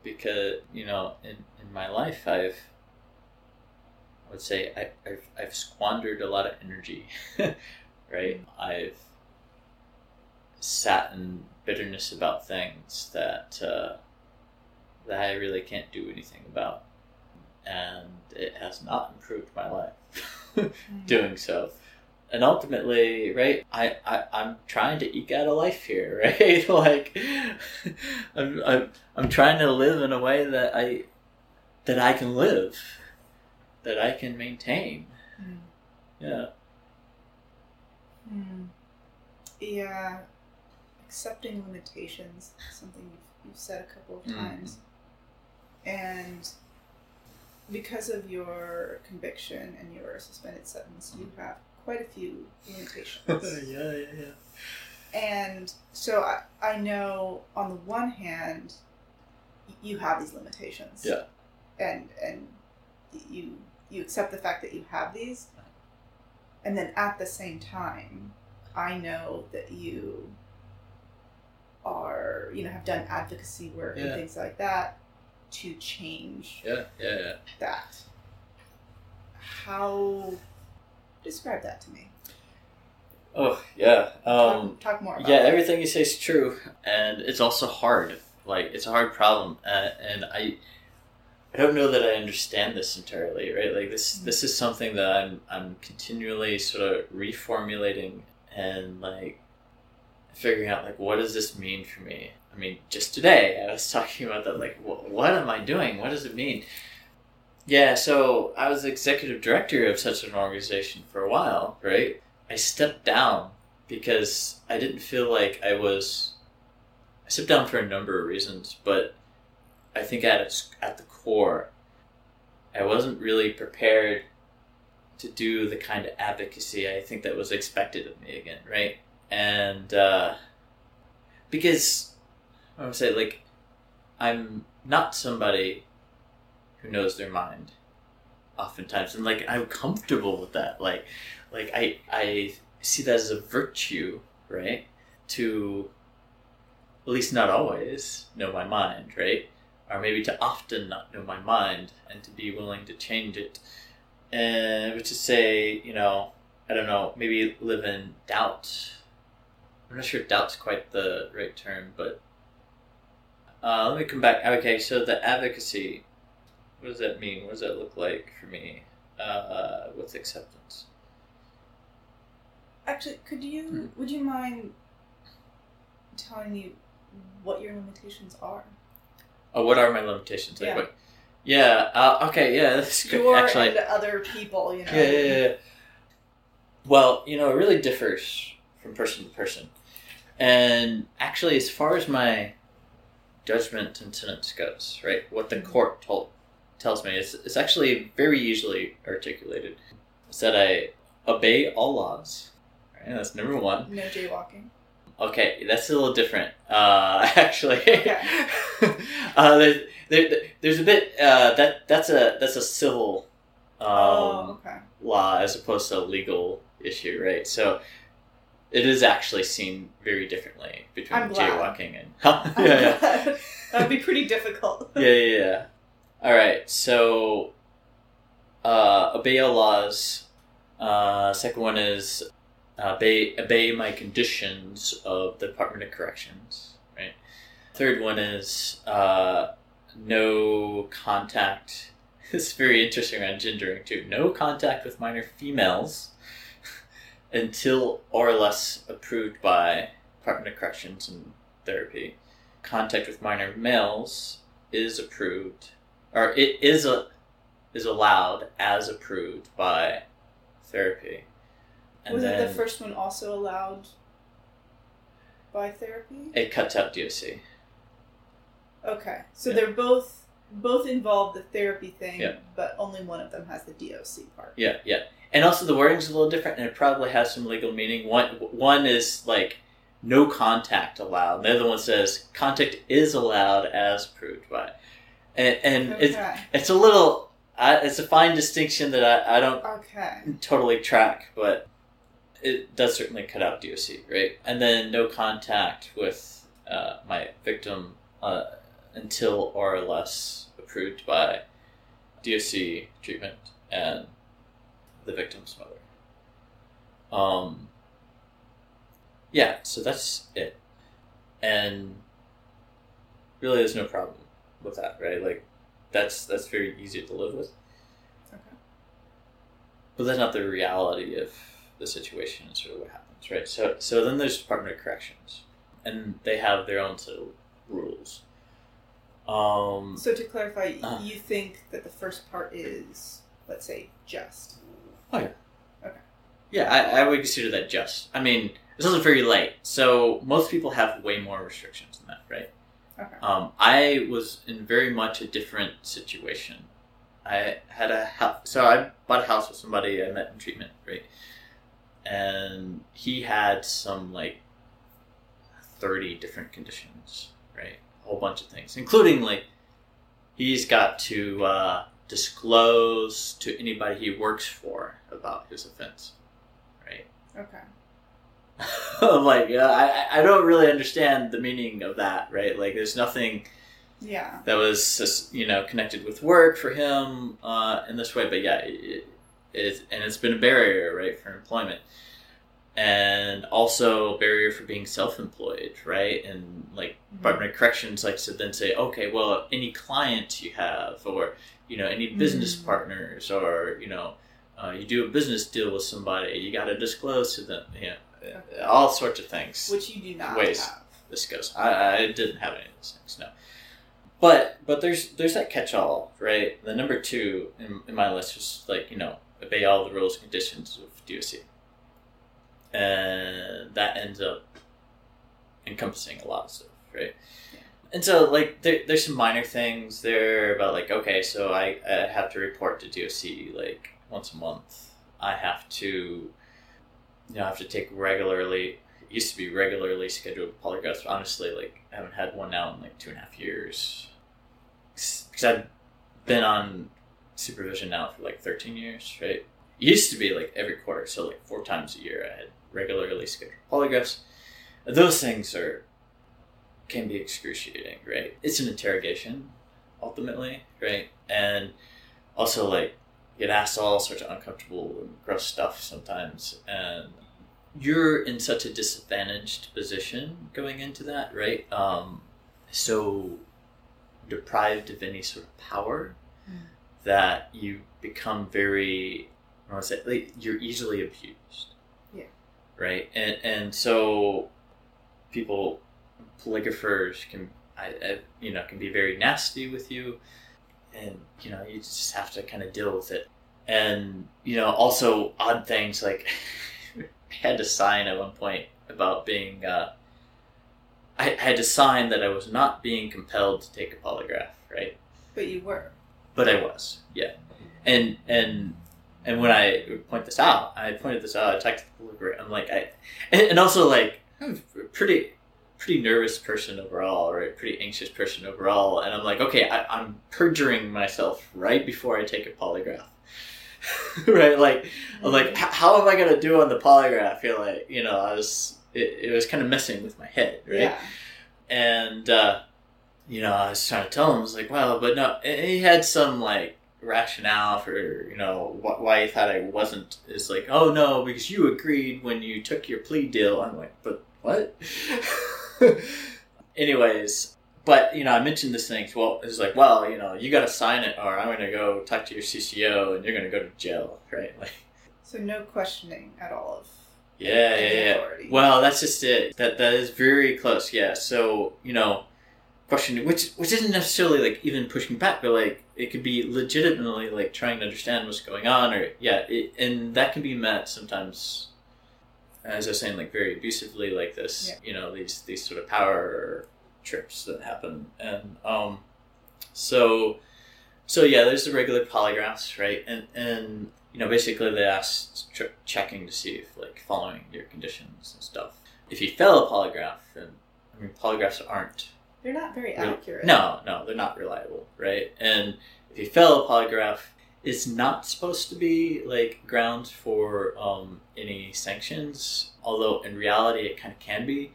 because you know in, in my life i've i would say I, I've, I've squandered a lot of energy right? I've sat in bitterness about things that uh, that i really can't do anything about. And it has not improved my life doing so and ultimately right I, I i'm trying to eke out a life here right like I'm, I'm i'm trying to live in a way that i that i can live that i can maintain Mm. yeah Hmm. Yeah, accepting limitations, something you've, you've said a couple of Mm. times. And because of your conviction and your suspended sentence, you have quite a few limitations. yeah yeah yeah and so I, I know on the one hand, you have these limitations. Yeah. And and you you accept the fact that you have these, and then at the same time, I know that you are you know have done advocacy work and things like that to change Yeah, yeah, yeah. that. How describe that to me? Oh, yeah. Um, talk, talk more about yeah, it. everything you say is true, and it's also hard. Like it's a hard problem, uh, and I, I don't know that I understand this entirely. Right, like this, this is something that I'm, I'm continually sort of reformulating and like figuring out like what does this mean for me. I mean, just today I was talking about that. Like, wh- what am I doing? What does it mean? Yeah, so I was executive director of such an organization for a while, right? I stepped down because I didn't feel like I was. I stepped down for a number of reasons, but I think at its, at the core, I wasn't really prepared to do the kind of advocacy I think that was expected of me again, right? And uh, because I would say like I'm not somebody who knows their mind oftentimes. And like I'm comfortable with that. Like like I I see that as a virtue right? To at least not always know my mind right? Or maybe to often not know my mind and to be willing to change it. And which is say you know I don't know maybe live in doubt. I'm not sure doubt's quite the right term but uh, let me come back. Okay so the advocacy what does that mean? What does that look like for me uh, with acceptance? Actually, could you Hmm. would you mind telling me what your limitations are? Oh, what are my limitations? Like Yeah. what? Yeah. Uh, okay. Yeah. That's good. Your Actually, and other people, you know. yeah, yeah, yeah. Well, you know, it really differs from person to person, and actually, as far as my judgment and sentence goes, right, what the Mhm. court told tells me is it's actually very easily articulated. It's that I obey all laws. Right, that's number one. No jaywalking. Okay, that's a little different, uh, actually. Okay. uh, there, there, there's a bit uh, that that's a that's a civil um, oh, okay. law as opposed to a legal issue, right? So it is actually seen very differently between jaywalking and yeah, yeah, That'd be pretty difficult. yeah, yeah, yeah. All right, so uh, obey all laws. Uh, second one is uh, obey obey my conditions of the Department of Corrections. Right. Third one is uh, no contact. It's very interesting around gendering too. No contact with minor females until or less approved by Department of Corrections and Therapy. Contact with minor males is approved, or it is a is allowed as approved by therapy. And Was then it the first one also allowed by therapy? it cuts out DOC. Okay, so Yeah. they're both both involve the therapy thing, Yeah. but only one of them has the DOC part. Yeah, yeah. And also the wording's a little different, and it probably has some legal meaning. One one is like no contact allowed. and The other one says contact is allowed as approved by. And, and it's Okay. it's a little I, it's a fine distinction that I, I don't Okay. totally track, but it does certainly cut out DOC, right? And then no contact with uh, my victim uh, until or less approved by DOC treatment and the victim's mother. Um, yeah, so that's it. And really, there's no problem with that, right? Like, that's that's very easy to live with. Okay. But that's not the reality of the situation and sort of what happens, right? So, so then there's Department of Corrections, and they have their own set of rules. Um, So to clarify, Uh. you think that the first part is, let's say, just. Oh yeah, Okay. Yeah, I, I would consider that just. I mean, it's also very late, so most people have way more restrictions than that, right? Okay. Um, I was in very much a different situation. I had a house, so I bought a house with somebody I met in treatment, right? And he had some like thirty different conditions, right? A whole bunch of things, including like he's got to uh, disclose to anybody he works for about his offense. Right? Okay. I'm like, yeah, I, I don't really understand the meaning of that, right? Like, there's nothing Yeah. that was, you know, connected with work for him uh, in this way. But yeah, it, it, and it's been a barrier, right, for employment. And also a barrier for being self-employed, right? And like Department of Corrections likes to then say, okay, well, any clients you have, or you know, any business Mm. partners, or you know, uh, you do a business deal with somebody, you got to disclose to them, you know, Uh, all sorts of things Which you do not Ways. have. this goes. I, I didn't have any of those things, no. But but there's there's that catch all, right? The number two in, in my list was like, you know, obey all the rules and conditions of DOC. And that ends up encompassing a lot of stuff, right? Yeah. And so like there, there's some minor things there about like, okay, so I, I have to report to DOC like once a month. I have to you know, I have to take regularly it used to be regularly scheduled polygraphs. Honestly, like I haven't had one now in like two and a half years. Because I've been on supervision now for like thirteen years, right? It used to be like every quarter, so like four times a year, I had regularly scheduled polygraphs. Those things are can be excruciating, right? It's an interrogation, ultimately, right? And also like get asked all sorts of uncomfortable and gross stuff sometimes, and you're in such a disadvantaged position going into that, right? Um, so deprived of any sort of power Mm. that you become very, I want to say, like, you're easily abused. Yeah. Right, and and so people, polygraphers can, I, I you know, can be very nasty with you, and you know you just have to kind of deal with it, and you know also odd things like. I had to sign at one point about being. Uh, I, had to sign that I was not being compelled to take a polygraph, right? But you were. But I was, yeah. And and and when I point this out, I pointed this out. I talked to the polygraph. I'm like, I, and, and also like, I'm a pretty pretty nervous person overall, right? Pretty anxious person overall. And I'm like, okay, I, I'm perjuring myself right before I take a polygraph. right, like I'm like, how am I gonna do on the polygraph? I feel like you know, I was it, it was kind of messing with my head, right? Yeah. And uh, you know, I was trying to tell him, I was like, well, but no, and he had some like rationale for you know wh- why he thought I wasn't. It's like, oh no, because you agreed when you took your plea deal. I'm like, but what? Anyways, but you know, I mentioned this thing. Well, it's like, well, you know, you got to sign it, or I'm going to go talk to your CCO, and you're going to go to jail, right? Like, So no questioning at all of yeah, yeah, yeah. authority. Well, that's just it. That that is very close. Yeah. So you know, questioning, which which isn't necessarily like even pushing back, but like it could be legitimately like trying to understand what's going on, or yeah, it, and that can be met sometimes. As I was saying, like very abusively, like this. Yeah. You know, these these sort of power trips that happen, and um, so so yeah, there's the regular polygraphs, right? And and you know, basically they ask tr- checking to see if like following your conditions and stuff. If you fail a polygraph, and I mean polygraphs aren't They're not very Really? accurate. no, no, they're not reliable, right? And if you fail a polygraph, it's not supposed to be like grounds for um, any sanctions. Although in reality, it kind of can be.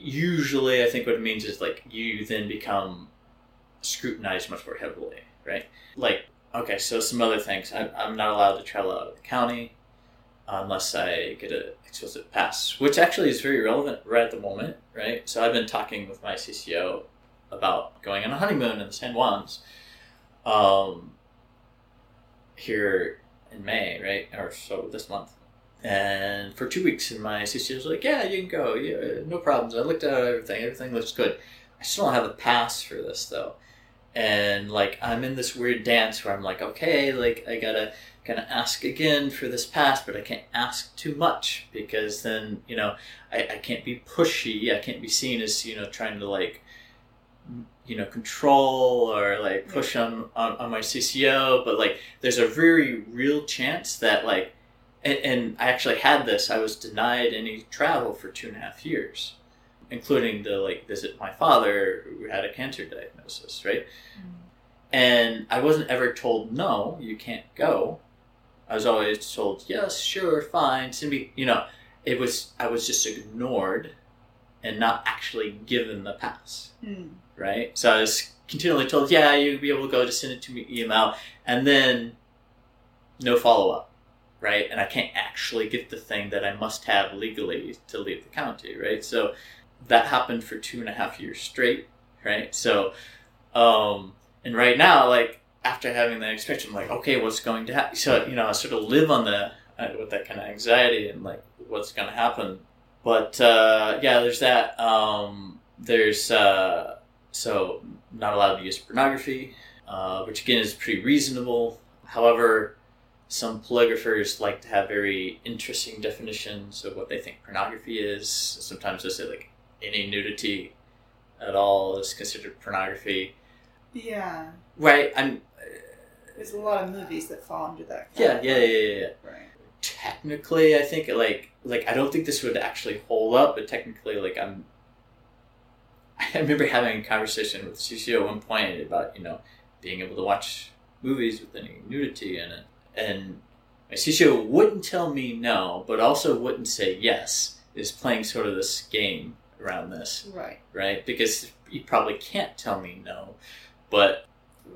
Usually, I think what it means is like you then become scrutinized much more heavily, right? Like, okay, so some other things. I, I'm not allowed to travel out of the county unless I get an explicit pass, which actually is very relevant right at the moment, right? So I've been talking with my CCO about going on a honeymoon in the San Juans um, here in May, right? Or so this month. And for two weeks, and my CCO was like, yeah, you can go. Yeah, no problems. I looked at everything. Everything looks good. I still don't have a pass for this, though. And, like, I'm in this weird dance where I'm like, okay, like, I gotta kind of ask again for this pass, but I can't ask too much because then, you know, I, I can't be pushy. I can't be seen as, you know, trying to, like, you know, control or like push on, on, on my CCO, but like there's a very real chance that like, and, and I actually had this. I was denied any travel for two and a half years, including to like visit my father who had a cancer diagnosis, right? And I wasn't ever told no, you can't go. I was always told yes, sure, fine, send me. You know, it was I was just ignored and not actually given the pass, Mm. right? So I was continually told, yeah, you'll be able to go, just send it to me, email, and then no follow up, right? And I can't actually get the thing that I must have legally to leave the county, right? So that happened for two and a half years straight, right? So, um, and right now, like after having that experience, I'm like, okay, what's going to happen? So you know, I sort of live on the uh, with that kind of anxiety and like what's going to happen. But uh, yeah, there's that. Um, there's uh, so not allowed to use pornography, uh, which again is pretty reasonable. However, some polygraphers like to have very interesting definitions of what they think pornography is. Sometimes they say like any nudity at all is considered pornography. Yeah. Right? I'm. Uh, There's a lot of movies that fall under that. Yeah, yeah, yeah, yeah, yeah. Right. Technically, I think like like I don't think this would actually hold up, but technically, like I'm. I remember having a conversation with CCO at one point about you know being able to watch movies with any nudity in it, and my CCO wouldn't tell me no, but also wouldn't say yes. Is playing sort of this game around this, Right. right? Because you probably can't tell me no, but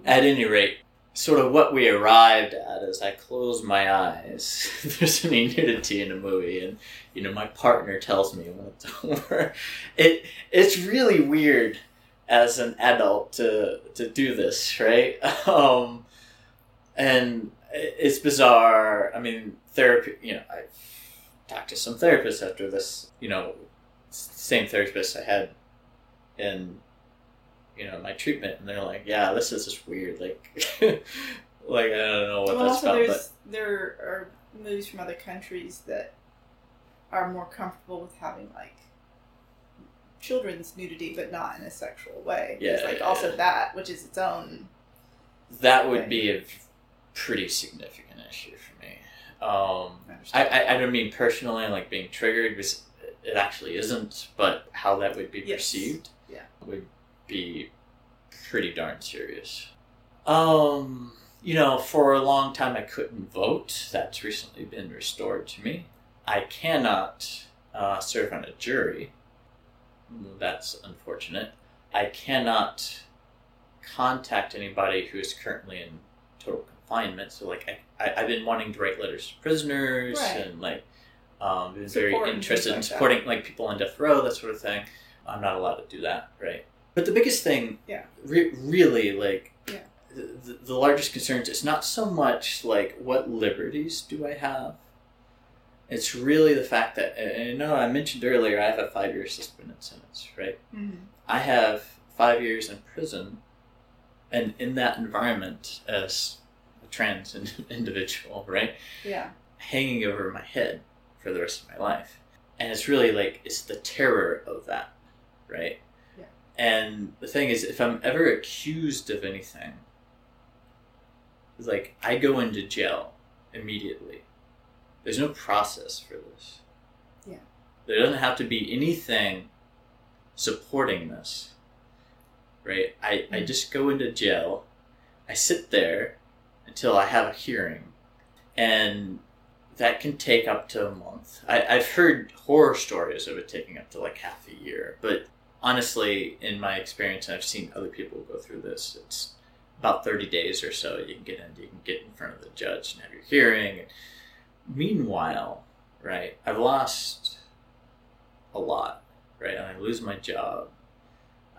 at any rate, sort of what we arrived at is I close my eyes. There's any nudity in a movie, and you know my partner tells me when it's over. It it's really weird as an adult to to do this, right? Um, and it's bizarre. I mean, therapy. You know, I talked to some therapists after this. You know, same therapist I had in you know my treatment and they're like yeah this is just weird like like i don't know what Well, that's also about there's there are movies from other countries that are more comfortable with having like children's nudity, but not in a sexual way. There's Yeah, like yeah, also yeah. that, which is its own. that would Okay. be a pretty significant issue for me. Um I I. I, don't mean personally like being triggered because it actually isn't but how that would be Yes. perceived Yeah. would be pretty darn serious. Um you know for a long time i couldn't vote. That's recently been restored to me. I cannot uh, serve on a jury. That's unfortunate. I cannot contact anybody who is currently in total confinement so like I, I, i've been wanting to write letters to prisoners Right. and like um, been very interested in like that. supporting like people on death row that sort of thing i'm not allowed to do that right but the biggest thing Yeah. re- really like Yeah. the, the largest concerns it's not so much like what liberties do i have it's really the fact that and you know i mentioned earlier i have a five year suspended sentence right Mhm. I have five years in prison, and in that environment as trans individual, right, Yeah. hanging over my head for the rest of my life. And it's really like, it's the terror of that, right? Yeah. And the thing is, if I'm ever accused of anything, it's like, I go into jail immediately. There's no process for this. Yeah. There doesn't have to be anything supporting this. Right? I, I Mm. just go into jail. I sit there until I have a hearing. And that can take up to a month. I, I've heard horror stories of it taking up to like half a year. But honestly, in my experience, I've seen other people go through this, it's about 30 days or so you can get in, you can get in front of the judge and have your hearing. Meanwhile, right, I've lost a lot, right? And I lose my job.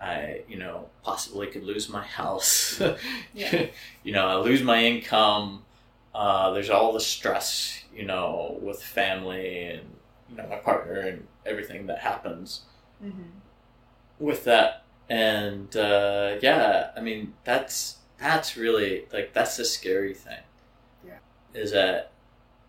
I, you know, possibly could lose my house. Yeah. you know, I lose my income. Uh, there's all the stress, you know, with family and, you know, my partner and everything that happens Mm-hmm. with that. And, uh, yeah, I mean, that's, that's really, like, that's the scary thing. Yeah. Is that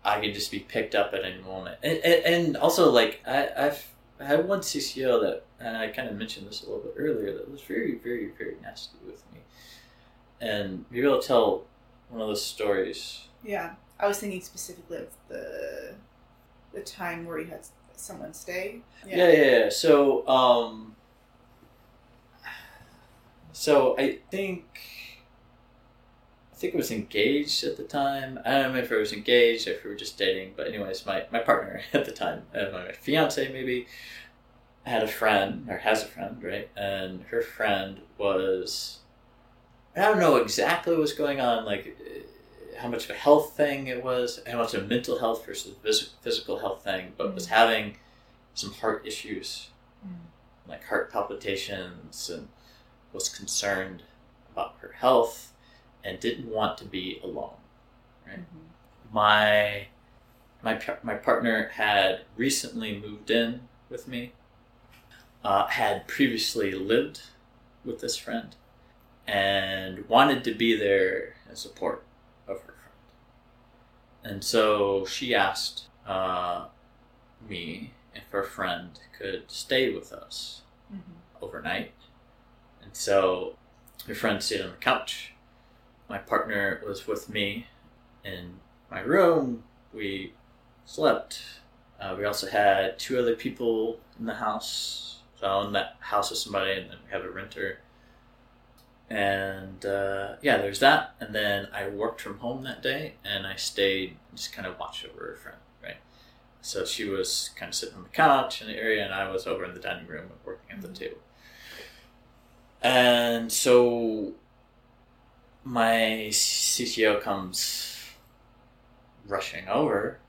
I could just be picked up at any moment. And, and, and also, like, I, I've had one CCO that, and I kind of mentioned this a little bit earlier, that was very, very, very nasty with me. And maybe I'll tell one of those stories. Yeah. I was thinking specifically of the the time where you had someone stay? Yeah, yeah, yeah. So, um, so I think, I think I was engaged at the time. I don't know if I was engaged or if we were just dating. But anyways, my, my partner at the time, uh, my fiance maybe, had a friend or has a friend, right? And her friend was, I don't know exactly what's going on, like uh, how much of a health thing it was, how much of a mental health versus physical health thing, but was having some heart issues, Mm. like heart palpitations, and was concerned about her health and didn't want to be alone. Mhm. My my my partner had recently moved in with me. Uh, had previously lived with this friend, and wanted to be there in support of her friend. And so she asked uh, me if her friend could stay with us Mhm. overnight. And so her friend stayed on the couch. My partner was with me in my room. We slept. Uh, we also had two other people in the house. So I own that house with somebody, and then we have a renter. And uh, yeah, there's that. And then I worked from home that day, and I stayed and just kind of watched over her friend, right? So she was kind of sitting on the couch in the area, and I was over in the dining room working at the Mhm. table. And so my CCO comes rushing over.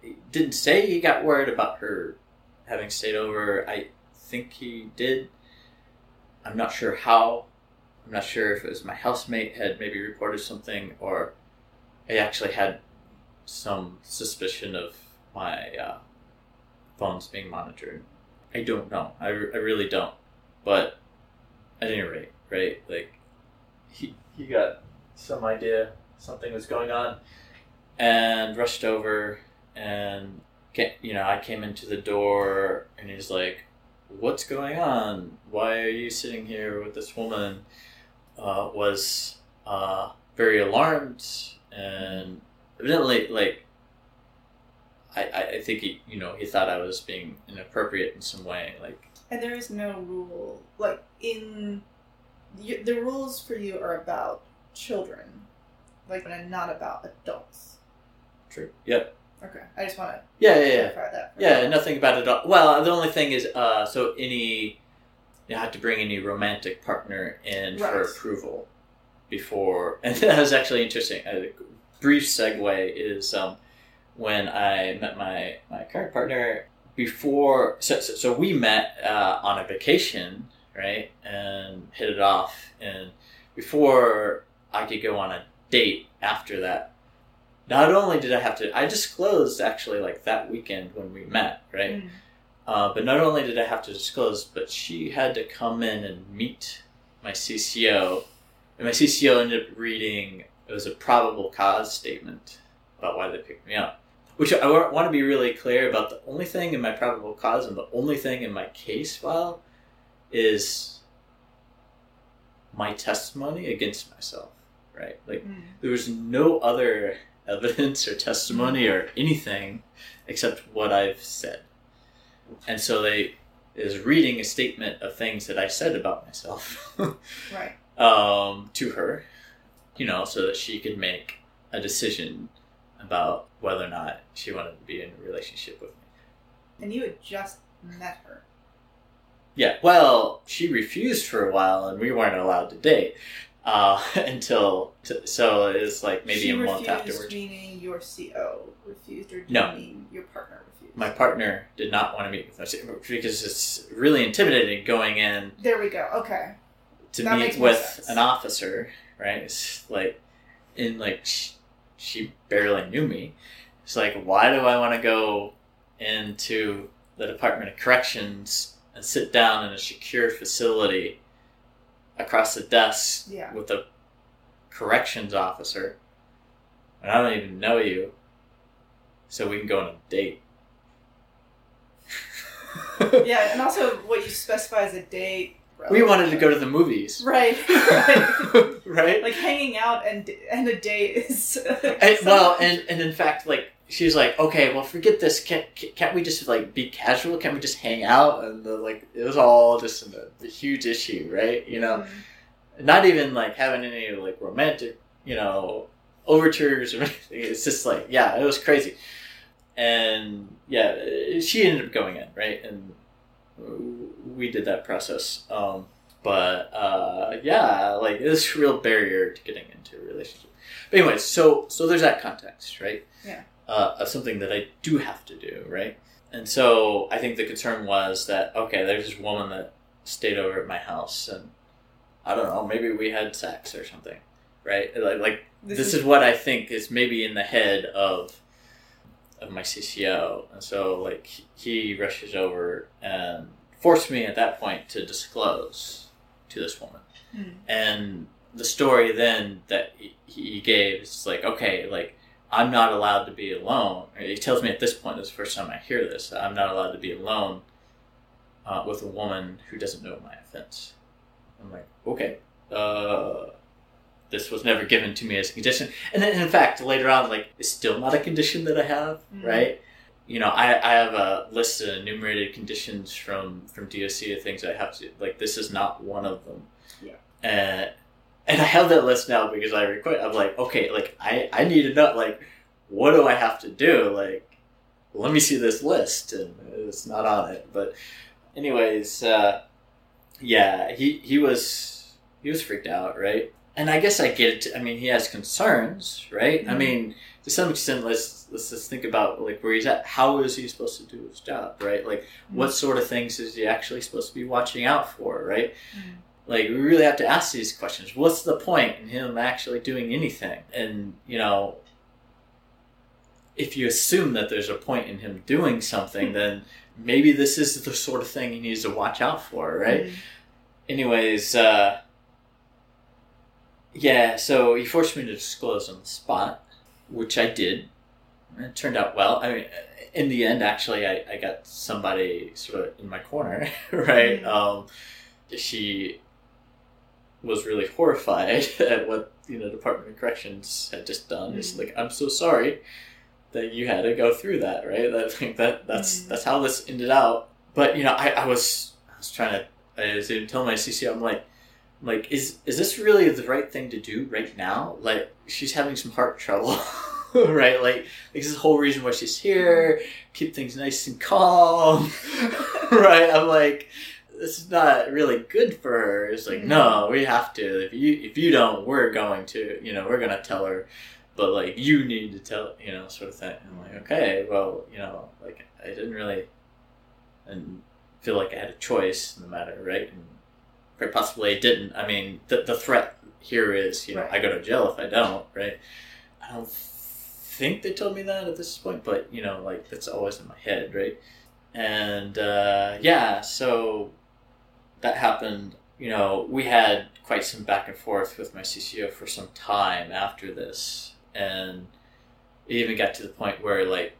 He didn't say he got worried about her having stayed over. I think he did. I'm not sure how. I'm not sure if it was my housemate had maybe reported something or I actually had some suspicion of my uh, phones being monitored. I don't know. I, I really don't. But at any rate, right? Like he he got some idea something was going on, and rushed over and you know I came into the door and he's like, "What's going on? Why are you sitting here with this woman?" Uh, was uh, very alarmed and evidently like I, I I think he you know he thought I was being inappropriate in some way like And there is no rule like in you, the rules for you are about children, like and not about adults. true yep Okay, I just want to yeah yeah yeah clarify that. Yeah, everyone. nothing about it. All. Well, the only thing is, uh, so any you have to bring any romantic partner in for approval before, and that was actually interesting. A brief segue is um, when I met my my current partner before. So, so, so we met uh, on a vacation, right, and hit it off, and before I could go on a date after that not only did I have to, I disclosed actually like that weekend when we met, right? Mm. Uh, but not only did I have to disclose, but she had to come in and meet my CCO. And my CCO ended up reading, it was a probable cause statement about why they picked me up. Which I want to be really clear about the only thing in my probable cause and the only thing in my case file is my testimony against myself, right? Like, Mm. there was no other evidence or testimony or anything except what I've said. And so they is reading a statement of things that I said about myself Right. um, to her, you know, so that she could make a decision about whether or not she wanted to be in a relationship with me. And you had just met her. Yeah, well, she refused for a while, and we weren't allowed to date uh, until so it was like maybe she a month afterwards. Meaning your CO refused, or No. you mean your partner refused? my partner did not want to meet with us because it's really intimidating going in There we go. Okay. to That meet with sense. an officer, right? It's like, in like, sh- she barely knew me. It's like, why do I want to go into the Department of Corrections and sit down in a secure facility across the desk Yeah. with a corrections officer and I don't even know you, so we can go on a date? Yeah, and also what you specify as a date. we wanted to go to the movies, Right. right. right? like hanging out and and a date is. And, well, and and in fact, like she's like, okay, well, forget this. Can't, can't we just like be casual? Can't we just hang out? And the, like, it was all just a, a huge issue, right? You know, Mhm. not even like having any like romantic, you know, overtures or anything. It's just like, yeah, it was crazy. And yeah, she ended up going in, right? And we did that process. Um, but uh, yeah, like a real barrier to getting into a relationship. But anyway, so so there's that context, right? Yeah. Uh, of something that I do have to do, right? And so I think the concern was that okay, there's this woman that stayed over at my house, and I don't know, maybe we had sex or something, right? Like, like this, is, what I think is maybe in the head of of my CCO, and so like he rushes over and forced me at that point to disclose to this woman, Hmm. and the story then that he gave is like okay, like I'm not allowed to be alone. He tells me at this point, this is the first time I hear this, I'm not allowed to be alone uh, with a woman who doesn't know my offense. I'm like, okay, uh, this was never given to me as a condition. And then, in fact, later on, like, it's still not a condition that I have, Mhm. right? You know, I, I have a list of enumerated conditions from from DOC of things I have to like. This is not one of them. Yeah. And and I have that list now because I request. I'm like, okay, like I I need to know like what do I have to do? Like, let me see this list, and it's not on it. But, anyways, uh, yeah, he he was he was freaked out, right? And I guess I get it. I mean, he has concerns, right? I Mhm. mean, to some extent, let's let's just think about like where he's at. How is he supposed to do his job, right? Like, what sort of things is he actually supposed to be watching out for, right? Mhm. Like, we really have to ask these questions. What's the point in him actually doing anything? And you know, if you assume that there's a point in him doing something, then maybe this is the sort of thing he needs to watch out for, right? Mhm. anyways, uh, yeah, so he forced me to disclose on the spot, which I did. And It turned out well. I mean, in the end, actually, I, I got somebody sort of in my corner, right? Mhm. Um, she was really horrified at what you know Department of Corrections had just done. It's Mhm. like I'm so sorry that you had to go through that, right? That like, that that's Mhm. that's how this ended out. But you know, I, I was I was trying to I was even telling my CCO, I'm like, I'm like, is is this really the right thing to do right now? Like, she's having some heart trouble, right? Like, like, this is the whole reason why she's here. Keep things nice and calm, right? I'm like, this is not really good for her. It's like, no, we have to. If you if you don't, we're going to. You know, we're gonna tell her. But like, you need to tell. You know, sort of thing. I'm like, okay, well, you know, like I didn't really, and feel like I had a choice in the matter, right? And quite possibly I didn't. I mean, the the threat here is, you know, Right. I go to jail if I don't, right? I don't think they told me that at this point, but you know, like that's always in my head, right? And uh, yeah, so that happened. You know, we had quite some back and forth with my CCO for some time after this, and it even got to the point where like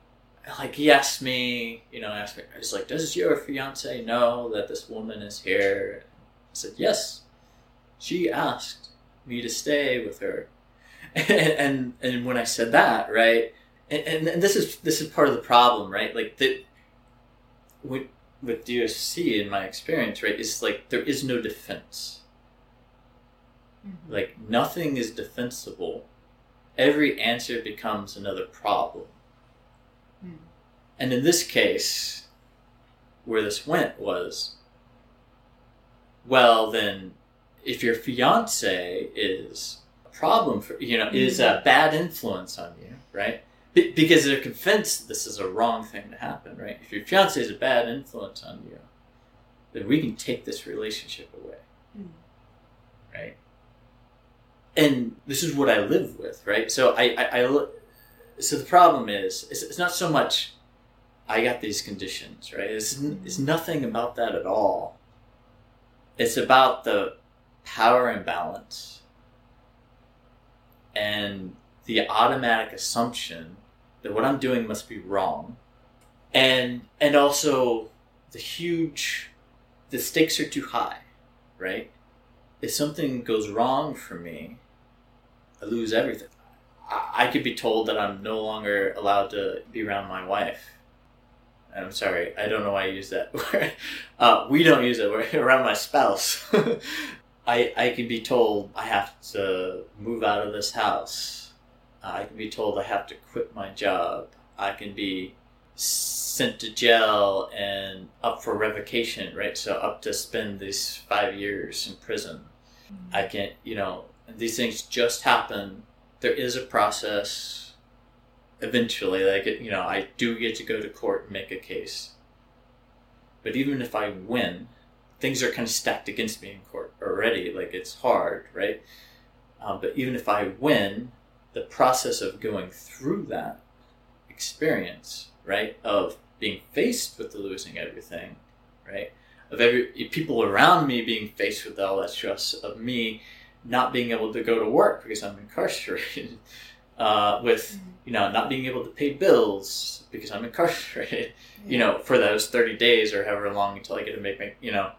like he asked me, you know, asked me, he's like, "Does your fiance know that this woman is here?" I said, "Yes." She asked me to stay with her, and and, and when I said that, right, and, and, and this is this is part of the problem, right? Like that, with with DOC in my experience, right, is like there is no defense. Mhm. Like nothing is defensible. Every answer becomes another problem. Mhm. And in this case, where this went was, well, then, if your fiance is a problem for you know is a bad influence on you, right? Be- because they're convinced this is a wrong thing to happen, right? If your fiance is a bad influence on you, then we can take this relationship away, Mhm. right? And this is what I live with, right? So I, I, I so the problem is, it's, it's not so much I got these conditions, right? It's, n- it's nothing about that at all. It's about the power imbalance and the automatic assumption that what I'm doing must be wrong, and and also the huge, the stakes are too high, right? If something goes wrong for me, I lose everything. I could be told that I'm no longer allowed to be around my wife. I'm sorry, I don't know why I use that word. Uh, we don't use it. Around my spouse. I I can be told I have to move out of this house. I can be told I have to quit my job. I can be sent to jail and up for revocation, right? So up to spend these five years in prison. I can't, you know, these things just happen. There is a process. Eventually, like you know, I do get to go to court and make a case. But even if I win, things are kind of stacked against me in court already. Like it's hard, right? Um, but even if I win, the process of going through that experience, right, of being faced with the losing everything, right, of every people around me being faced with all that stress of me not being able to go to work because I'm incarcerated, uh, with you know not being able to pay bills because I'm incarcerated, you know, for those thirty days or however long until I get to make my you know,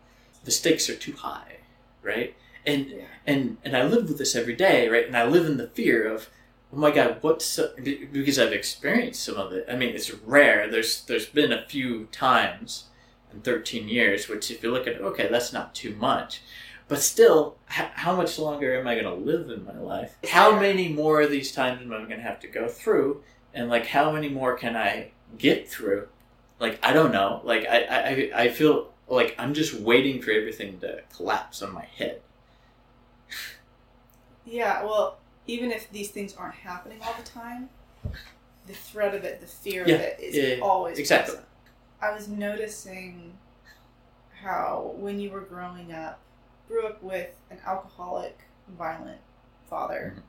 the stakes are too high, right? And Yeah. and and I live with this every day, right? And I live in the fear of, oh my god, what's because I've experienced some of it. I mean, it's rare. There's there's been a few times in 13 years, which if you look at, okay, that's not too much. But still, h- how much longer am I going to live in my life? How many more of these times am I going to have to go through? And like, how many more can I get through? Like, I don't know. Like, I, I, I- I feel like I'm just waiting for everything to collapse on my head. Yeah, well, even if these things aren't happening all the time, the threat of it, the fear Yeah, of it is yeah, yeah, always exactly. present. I was noticing how when you were growing up, grew up with an alcoholic, violent father, Mhm.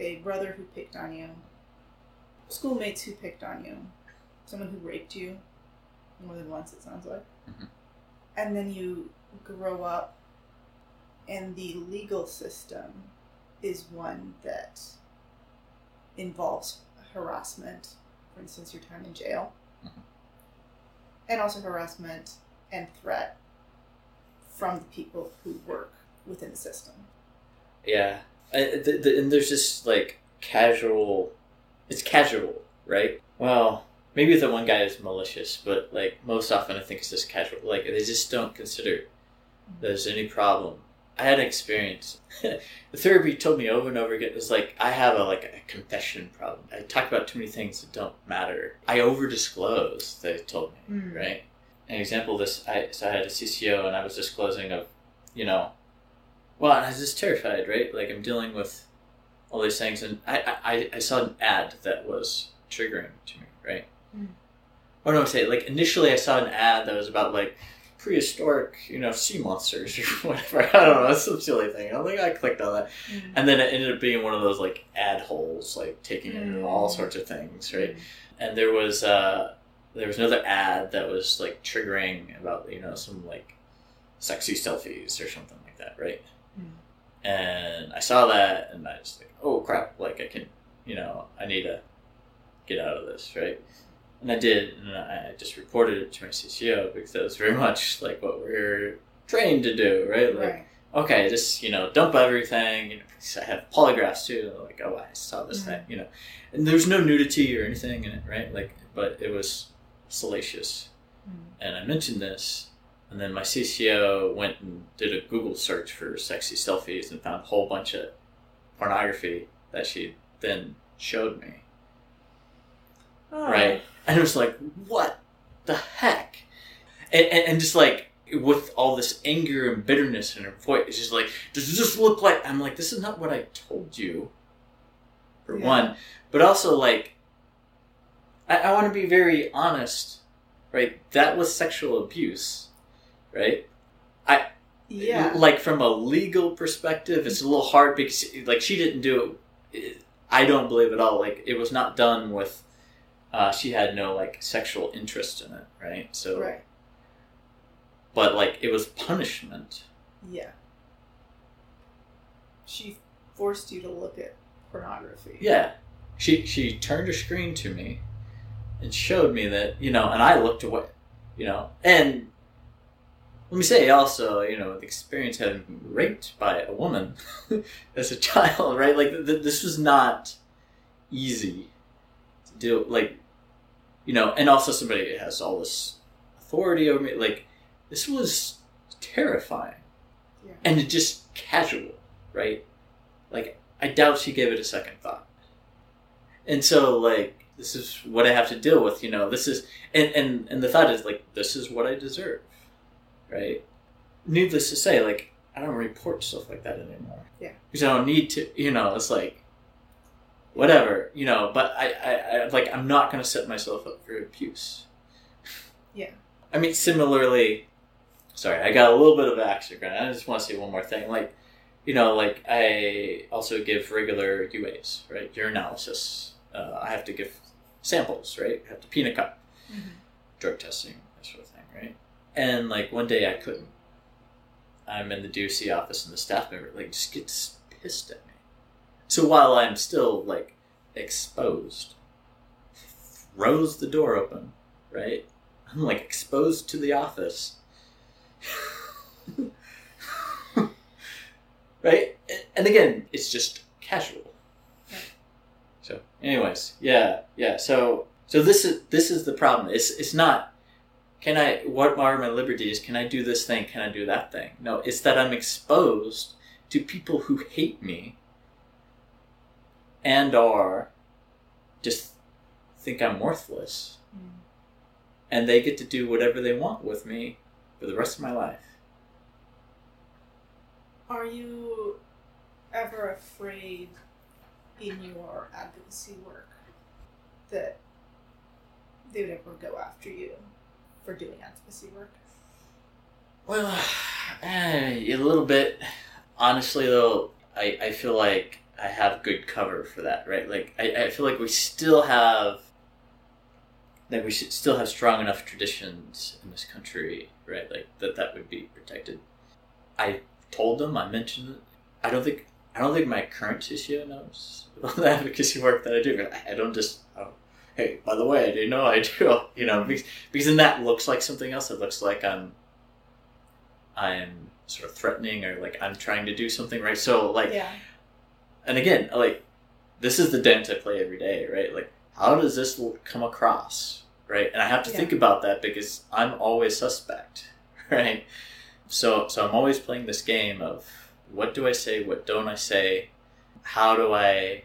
a brother who picked on you, schoolmates who picked on you, someone who raped you more than once, it sounds like. Mhm. And then you grow up, in the legal system is one that involves harassment, for instance, your time in jail, Mhm. and also harassment and threat from the people who work within the system. Yeah, I, the, the, and there's just like casual. It's casual, right? Well, maybe the one guy is malicious, but like most often, I think it's just casual. Like they just don't consider there's any problem. I had an experience. the therapy told me over and over again. It's like I have a like a confession problem. I talk about too many things that don't matter. I over disclose. They told me Mm. right? An example of this, I so I had a CCO and I was disclosing of, you know, well, I was just terrified, right? Like I'm dealing with all these things, and I I, I saw an ad that was triggering to me, right? Mm. Or no, say like initially I saw an ad that was about like prehistoric, you know, sea monsters or whatever. I don't know, some silly thing. I think I clicked on that, and then it ended up being one of those like ad holes, like taking in Mm. all sorts of things, right? and there was uh there was another ad that was like triggering about you know some like sexy selfies or something like that right Mm. and i saw that and i was like oh crap like i can you know i need to get out of this right and i did and i just reported it to my cco because that was very much like what we're trained to do right like right. okay, just you know, dump everything. You know, I have polygraphs too. Like, oh, I saw this Mhm. thing. You know, and there's no nudity or anything in it, right? Like, but it was salacious. Mm. And I mentioned this, and then my CCO went and did a Google search for sexy selfies and found a whole bunch of pornography that she then showed me. Oh. Right. And it was like, what the heck? And, and, and just like, with all this anger and bitterness in her voice, she's like, does this look like. I'm like, this is not what I told you, for Yeah. one. But also, like, I, I want to be very honest, right? That was sexual abuse, right? I. Yeah. Like, from a legal perspective, it's a little hard because, like, she didn't do it. I don't believe at all. Like, it was not done with. Uh, she had no like sexual interest in it, right? So, Right. but like it was punishment. Yeah. She forced you to look at pornography. Yeah, she she turned her screen to me, and showed me that you know, and I looked away, you know, and let me say also, you know, the experience having been raped by a woman as a child, right? Like th- th- this was not easy to deal like you know, and also somebody that has all this authority over me. Like this was terrifying Yeah. and it just casual, right? Like I doubt she gave it a second thought. And so like this is what I have to deal with, you know. This is and and and the thought is like this is what I deserve, right? Needless to say, like I don't report stuff like that anymore. Yeah. because I don't need to. You know, it's like whatever, you know. But I, I, I like I'm not going to set myself up for abuse. Yeah. I mean, similarly, sorry, I got a little bit of action. I just want to say one more thing, like. You know, like I also give regular UAs, right? Urinalysis. Uh, I have to give samples, right? I have to peanut cup Mhm. drug testing, that sort of thing, right? And like one day I couldn't. I'm in the DOC office and the staff member like just gets pissed at. So while I'm still like exposed, throws the door open, right? I'm like exposed to the office. right? And again, it's just casual. So, anyways, yeah, yeah. So, so this is this is the problem. It's it's not. Can I? What are my liberties? Can I do this thing? Can I do that thing? No, it's that I'm exposed to people who hate me and are just think I'm worthless, Mm. and they get to do whatever they want with me for the rest of my life. Are you ever afraid in your advocacy work that they would ever go after you for doing advocacy work? Well, eh, a little bit. Honestly, though, I, I feel like I have good cover for that, right? Like, I, I feel like we still have, like, we should still have strong enough traditions in this country, right? Like, that that would be protected. I told them, I mentioned it. I don't think, I don't think my current CCO knows about the advocacy work that I do. I- don't just, oh, hey, by the way, I didn't know I do, you know, because, because then that looks like something else. It looks like I'm I'm sort of threatening or like I'm trying to do something right. So like, yeah. And again, like this is the dance I play every day, right? Like, how does this come across, right? And I have to Yeah. think about that because I'm always suspect, right? So so I'm always playing this game of what do I say, what don't I say, how do I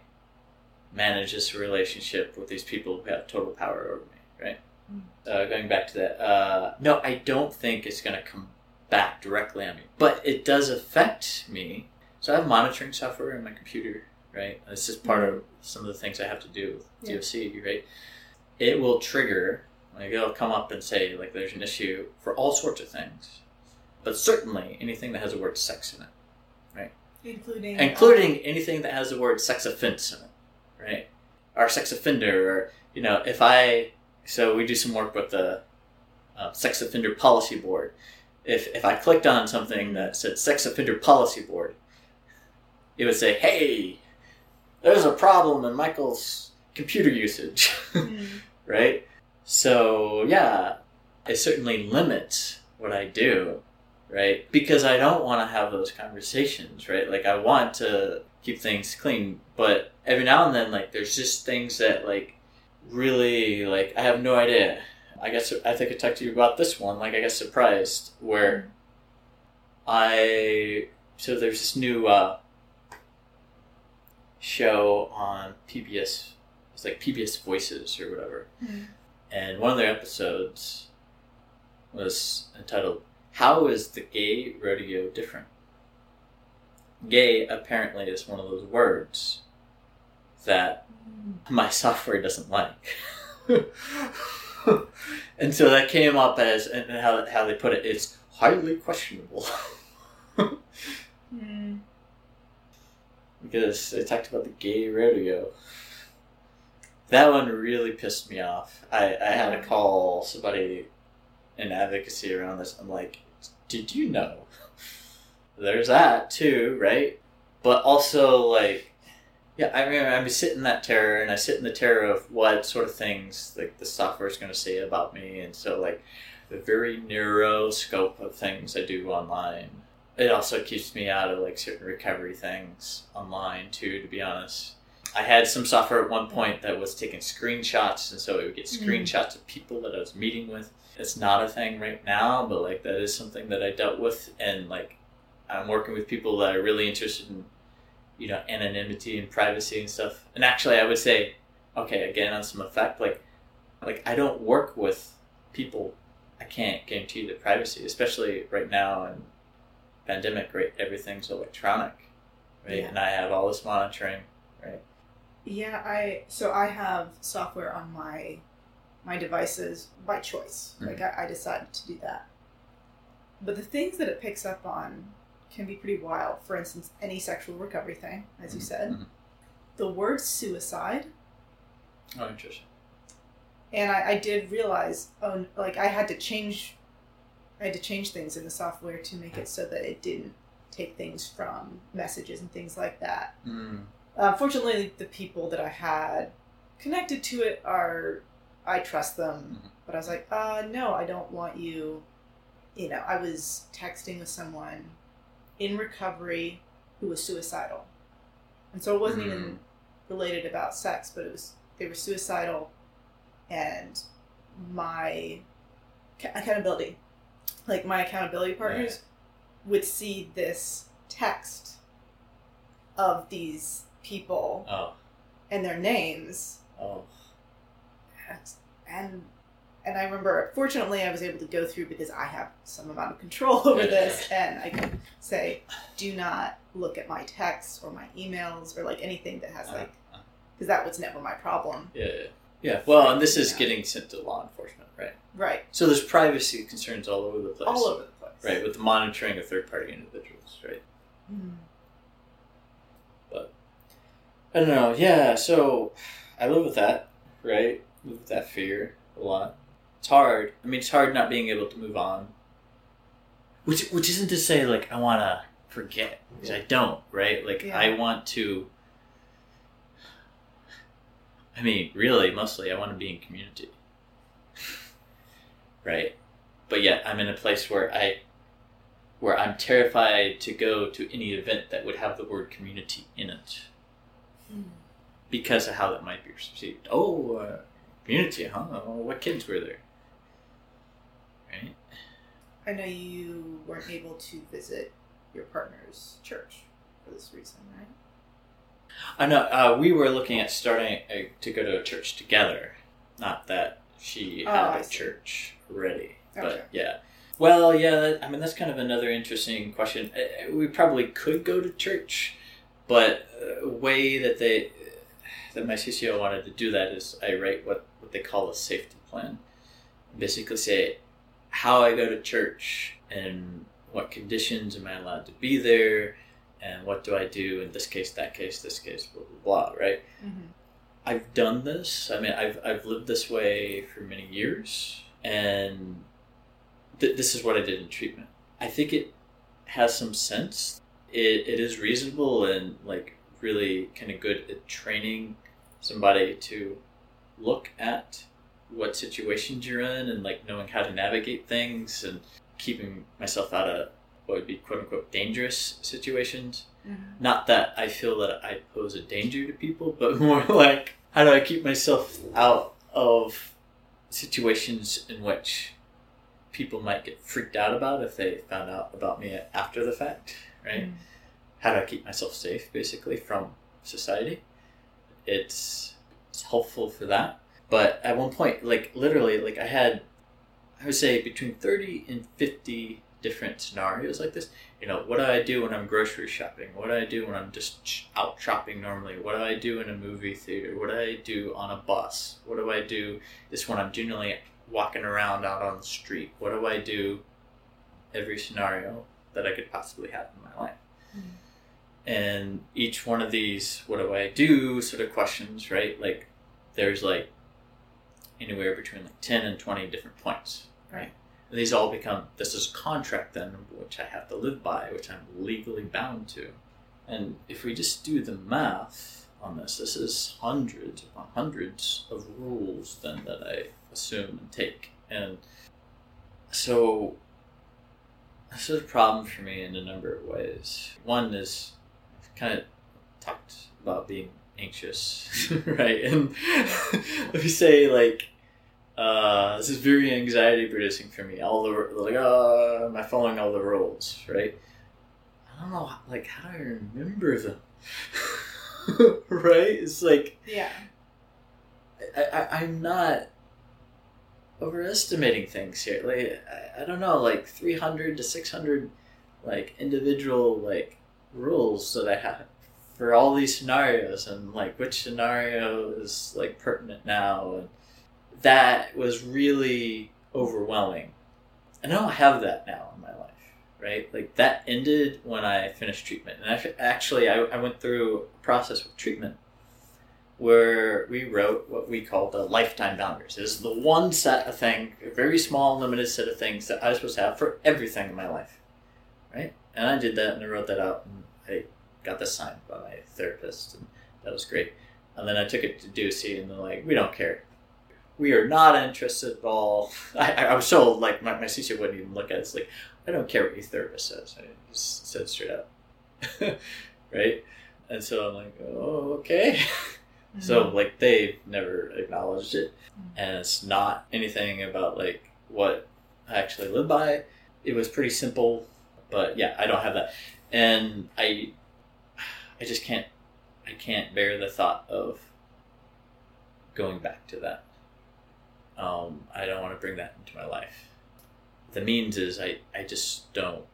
manage this relationship with these people who have total power over me, right? Mm. Uh, going back to that, uh, no, I don't think it's going to come back directly on me, but it does affect me. So I have monitoring software in my computer, right? This is part of some of the things I have to do with Yeah. Right? It will trigger, like it'll come up and say, like, there's an issue for all sorts of things, but certainly anything that has the word sex in it, right? Including including anything that has the word sex offense in it, right? Or sex offender, or, you know, if I, so we do some work with the uh, Sex Offender Policy Board. If, if I clicked on something that said Sex Offender Policy Board, it would say, hey, there's a problem in Michael's computer usage, Mm. right? So, yeah, it certainly limits what I do, right? Because I don't want to have those conversations, right? Like, I want to keep things clean, but every now and then, like, there's just things that, like, really, like, I have no idea. I guess I think I talked to you about this one. Like, I got surprised where I so there's this new uh, show on PBS. It's like PBS Voices or whatever, Mm. and one of their episodes was entitled "How is the gay rodeo different?" Gay apparently is one of those words that Mm. my software doesn't like. and so that came up as and how how they put it, it's highly questionable. Mm. Because they talked about the gay rodeo. That one really pissed me off. I, I had to call somebody in advocacy around this. I'm like, did you know? There's that too, right? But also, like, yeah, I mean, I sit in that terror, and I sit in the terror of what sort of things like the software is going to say about me, and so like the very narrow scope of things I do online. It also keeps me out of like certain recovery things online too, to be honest. I had some software at one point that was taking screenshots, and so it would get Mm. screenshots of people that I was meeting with. It's not a thing right now, but like that is something that I dealt with, and like I'm working with people that are really interested in, you know, anonymity and privacy and stuff. And actually, I would say, okay, again on some effect, like, like I don't work with people. I can't guarantee the privacy, especially right now in pandemic. Right, everything's electronic, right, Yeah. and I have all this monitoring, right. Yeah, I so I have software on my my devices by choice. Mhm. Like I, I decided to do that. But the things that it picks up on can be pretty wild. For instance, any sexual recovery thing, as you said. Mhm. The word suicide, Oh, interesting. and I, I did realize, oh, like I had to change, I had to change things in the software to make it so that it didn't take things from messages and things like that. Mm. Uh, fortunately, the people that I had connected to it are, I trust them. Mhm. But I was like, uh, no, I don't want you. You know, I was texting with someone in recovery who was suicidal. And so it wasn't even related about sex, but it was, they were suicidal and my accountability, like my accountability partners would see this text of these people Oh, and their names. Oh, and and I remember fortunately I was able to go through because I have some amount of control over this and I could say do not look at my texts or my emails or like anything that has Uh-huh. like because that was never my problem. Yeah, yeah. Well, and this is getting sent to law enforcement, right? right So there's privacy concerns all over the place, all over the place right? With the monitoring of third-party individuals, right? Mm. I don't know. Yeah, so I live with that, right? Live with that fear a lot. It's hard. I mean, it's hard not being able to move on. Which, which isn't to say like I want to forget because I don't, right? Like Yeah. I want to. I mean, really, mostly I want to be in community, right? But yet I'm in a place where I, where I'm terrified to go to any event that would have the word community in it Mm. because of how that might be perceived. Oh, uh, community, huh? What kids were there? Right? I know you weren't able to visit your partner's church for this reason right I know. Uh, we were looking at starting a, to go to a church together. Not that she Oh, had I a see. church already, Gotcha. but yeah. Well, yeah. that- I mean, that's kind of another interesting question. Uh, We probably could go to church, but a way that they that my CCO wanted to do that is I write what what they call a safety plan. Basically, say how I go to church and what conditions am I allowed to be there and what do I do in this case, that case, this case, blah blah blah, right? mm-hmm. I've done this. I mean, I've I've lived this way for many years, and th- this is what I did in treatment. I think it has some sense. It it is reasonable and like really kind of good at training somebody to look at what situations you're in and like knowing how to navigate things and keeping myself out of what would be quote unquote dangerous situations Mm-hmm. not that I feel that I pose a danger to people, but more like how do I keep myself out of situations in which people might get freaked out about if they found out about me after the fact, right? Mm. How do I keep myself safe basically from society? It's it's helpful for that. But at one point, like literally, like I had I would say between thirty and fifty different scenarios like this you know, what do I do when I'm grocery shopping? What do I do when I'm just out shopping normally? What do I do in a movie theater? What do I do on a bus? What do I do this when I'm generally walking around out on the street? What do I do every scenario that I could possibly have in my life? Mhm. And each one of these, what do I do sort of questions, right? Like, there's like anywhere between like 10 and 20 different points, right? And these all become this is a contract then, which I have to live by, which I'm legally bound to. And if we just do the math on this, this is hundreds upon hundreds of rules then that I assume and take. And so this is a problem for me in a number of ways. One is I've kind of talked about being anxious, right? And let me say, like, uh, this is very anxiety producing for me. All the like, uh, am I following all the rules, right? I don't know, like, how do I remember them? right? It's like Yeah. I, I, I'm not overestimating things here. Like I, I don't know, like 300 to 600 like individual like rules that I have for all these scenarios and like which scenario is like pertinent now and that was really overwhelming. And I don't have that now in my life, right? Like that ended when I finished treatment. And actually, I, I went through a process with treatment where we wrote what we called the lifetime boundaries. It is the one set of thing, a very small, limited set of things that I was supposed to have for everything in my life, right? And I did that, and I wrote that out, and I got this signed by my therapist, and that was great. And then I took it to DOC, and they're like, "We don't care. We are not interested at all." I, I was so like my my CC wouldn't even look at it. It's like I don't care what your therapist says. I just said straight up, right? And so I'm like, "Oh, okay." So mm-hmm. like they've never acknowledged it, mm-hmm. and it's not anything about like what I actually live by. It was pretty simple, but yeah, I don't have that, and I, I just can't, I can't bear the thought of going back to that. Um, I don't want to bring that into my life. The means is I, I just don't.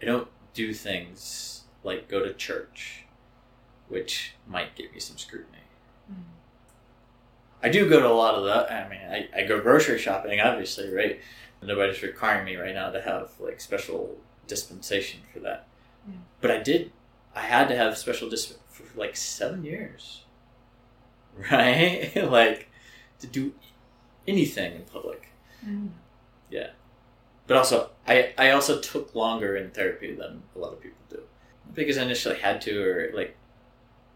I don't do things like go to church which might give me some scrutiny. Mm. I do go to a lot of the. I mean, I, I go grocery shopping, obviously, right? Nobody's requiring me right now to have like special dispensation for that. Mm. But I did, I had to have special disp for like seven years, right? like to do anything in public. Mm. Yeah. But also, I, I also took longer in therapy than a lot of people do. Because I initially had to, or like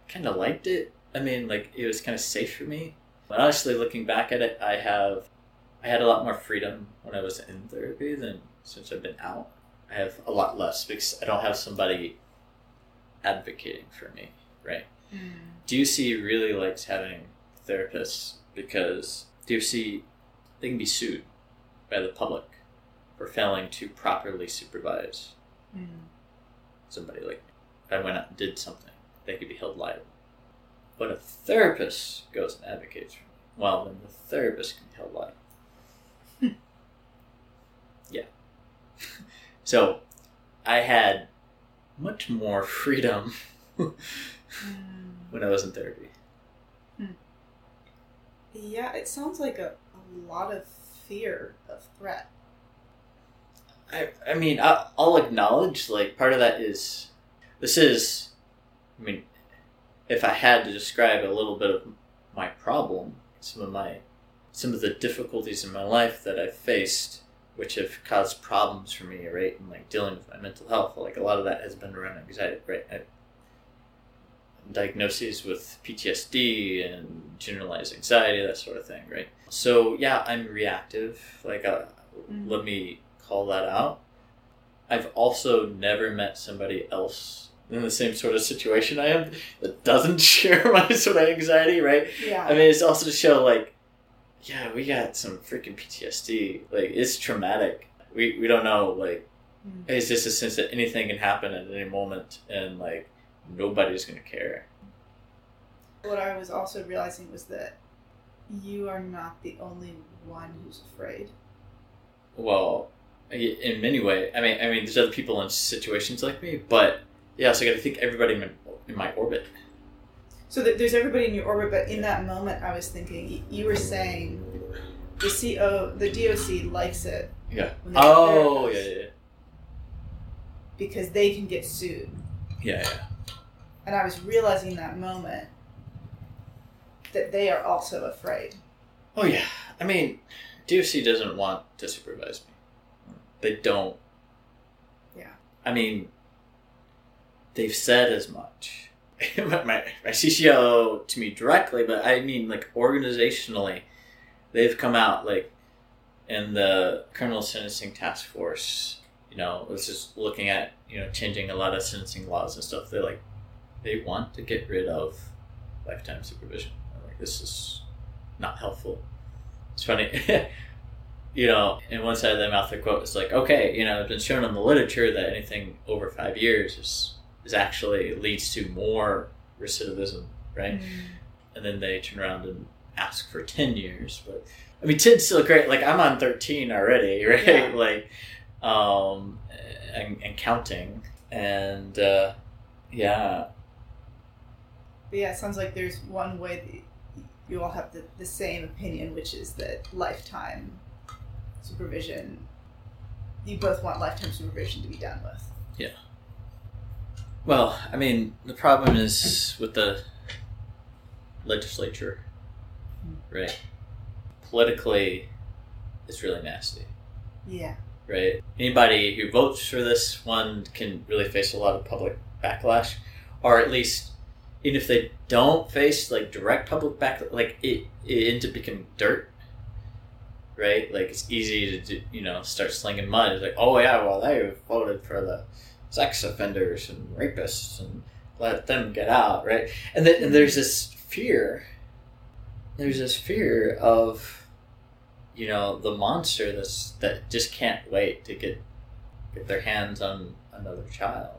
kind of liked it. I mean, like it was kind of safe for me. But honestly, looking back at it, I have I had a lot more freedom when I was in therapy than since I've been out. I have a lot less because I don't have somebody advocating for me, right? Mm. DOC really likes having therapists because DOC they can be sued by the public for failing to properly supervise Mm. somebody like. If I went out and did something, they could be held liable. But a therapist goes and advocates for me. Well, then the therapist can be held liable. Hmm. yeah. so I had much more freedom Mm. when I was in therapy. Yeah, it sounds like a, a lot of fear of threat. I, I mean, I, I'll acknowledge, like, part of that is, this is, I mean, if I had to describe a little bit of my problem, some of my, some of the difficulties in my life that I've faced, which have caused problems for me, right, and like dealing with my mental health, like a lot of that has been around anxiety, right? I, diagnoses with PTSD and generalized anxiety, that sort of thing, right? So yeah, I'm reactive. Like, uh, Mhm. let me call that out. I've also never met somebody else in the same sort of situation I am that doesn't share my sort of anxiety, right? Yeah. I mean, it's also to show like, yeah, we got some freaking PTSD. Like, it's traumatic. We we don't know. Like, Mm. it's just a sense that anything can happen at any moment, and like nobody's gonna care. What I was also realizing was that you are not the only one who's afraid. Well, in many ways, I mean, I mean, there's other people in situations like me, but yeah, so I got to think everybody in my, in my orbit. So there's everybody in your orbit, but in that moment, I was thinking you were saying the CO, the DOC likes it Yeah. when they have Oh, yeah, therapists yeah, because they can get sued. yeah, yeah. And I was realizing that moment that they are also afraid. Oh yeah. I mean, DOC doesn't want to supervise me. They don't. Yeah. I mean, they've said as much. my, my, my CCO to me directly, but I mean like organizationally, they've come out like in the criminal sentencing task force. You know, was just looking at you know changing a lot of sentencing laws and stuff. They like they want to get rid of lifetime supervision. I'm like, this is not helpful. It's funny. you know, in one side of their mouth, the quote is like, okay, you know, it's been shown in the literature that anything over five years is, is actually leads to more recidivism, right? Mm. And then they turn around and ask for 10 years. But I mean, 10's still great. Like, I'm on 13 already, right? Yeah. Like, um, and, and counting. And, uh, yeah, But yeah, it sounds like there's one way that you all have the, the same opinion, which is that lifetime supervision, you both want lifetime supervision to be done with. Yeah. Well, I mean, the problem is with the legislature, hmm. right? Politically, it's really nasty, Yeah. right? Anybody who votes for this one can really face a lot of public backlash, or at least, even if they don't face like direct public backlash, like it, it ends up becoming dirt, right? Like it's easy to do, you know start slinging mud. It's like, oh yeah, well they voted for the sex offenders and rapists and let them get out, right? And then and there's this fear. There's this fear of, you know, the monster that's that just can't wait to get get their hands on another child.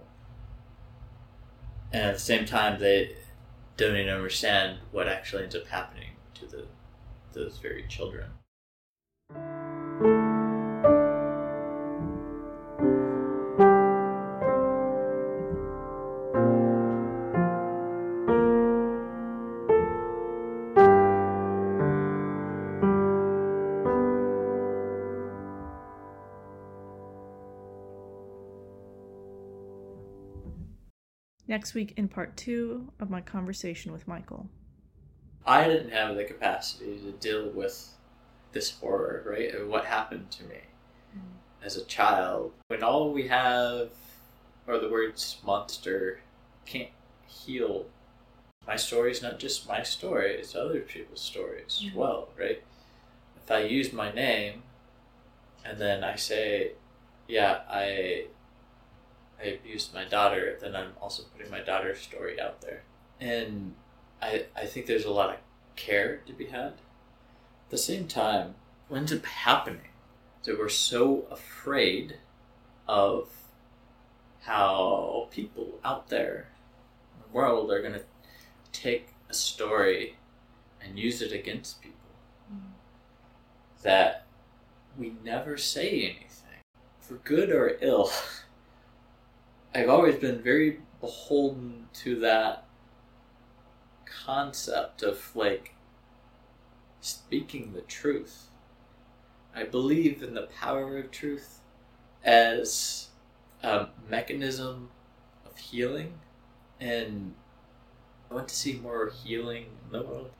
And at the same time, they don't even understand what actually ends up happening to the those very children. Next week, in part two of my conversation with Michael. I didn't have the capacity to deal with this horror, right? What happened to me as a child. When all we have are the words monster, can't heal. My story is not just my story, it's other people's stories as Mhm. well, right? If I use my name and then I say, yeah, I I abused my daughter, then I'm also putting my daughter's story out there. And I, I think there's a lot of care to be had. At the same time, what ends up happening is that we're so afraid of how people out there in the world are going to take a story and use it against people mm. that we never say anything, for good or ill. I've always been very beholden to that concept of like speaking the truth. I believe in the power of truth as a mechanism of healing, and I want to see more healing in the world.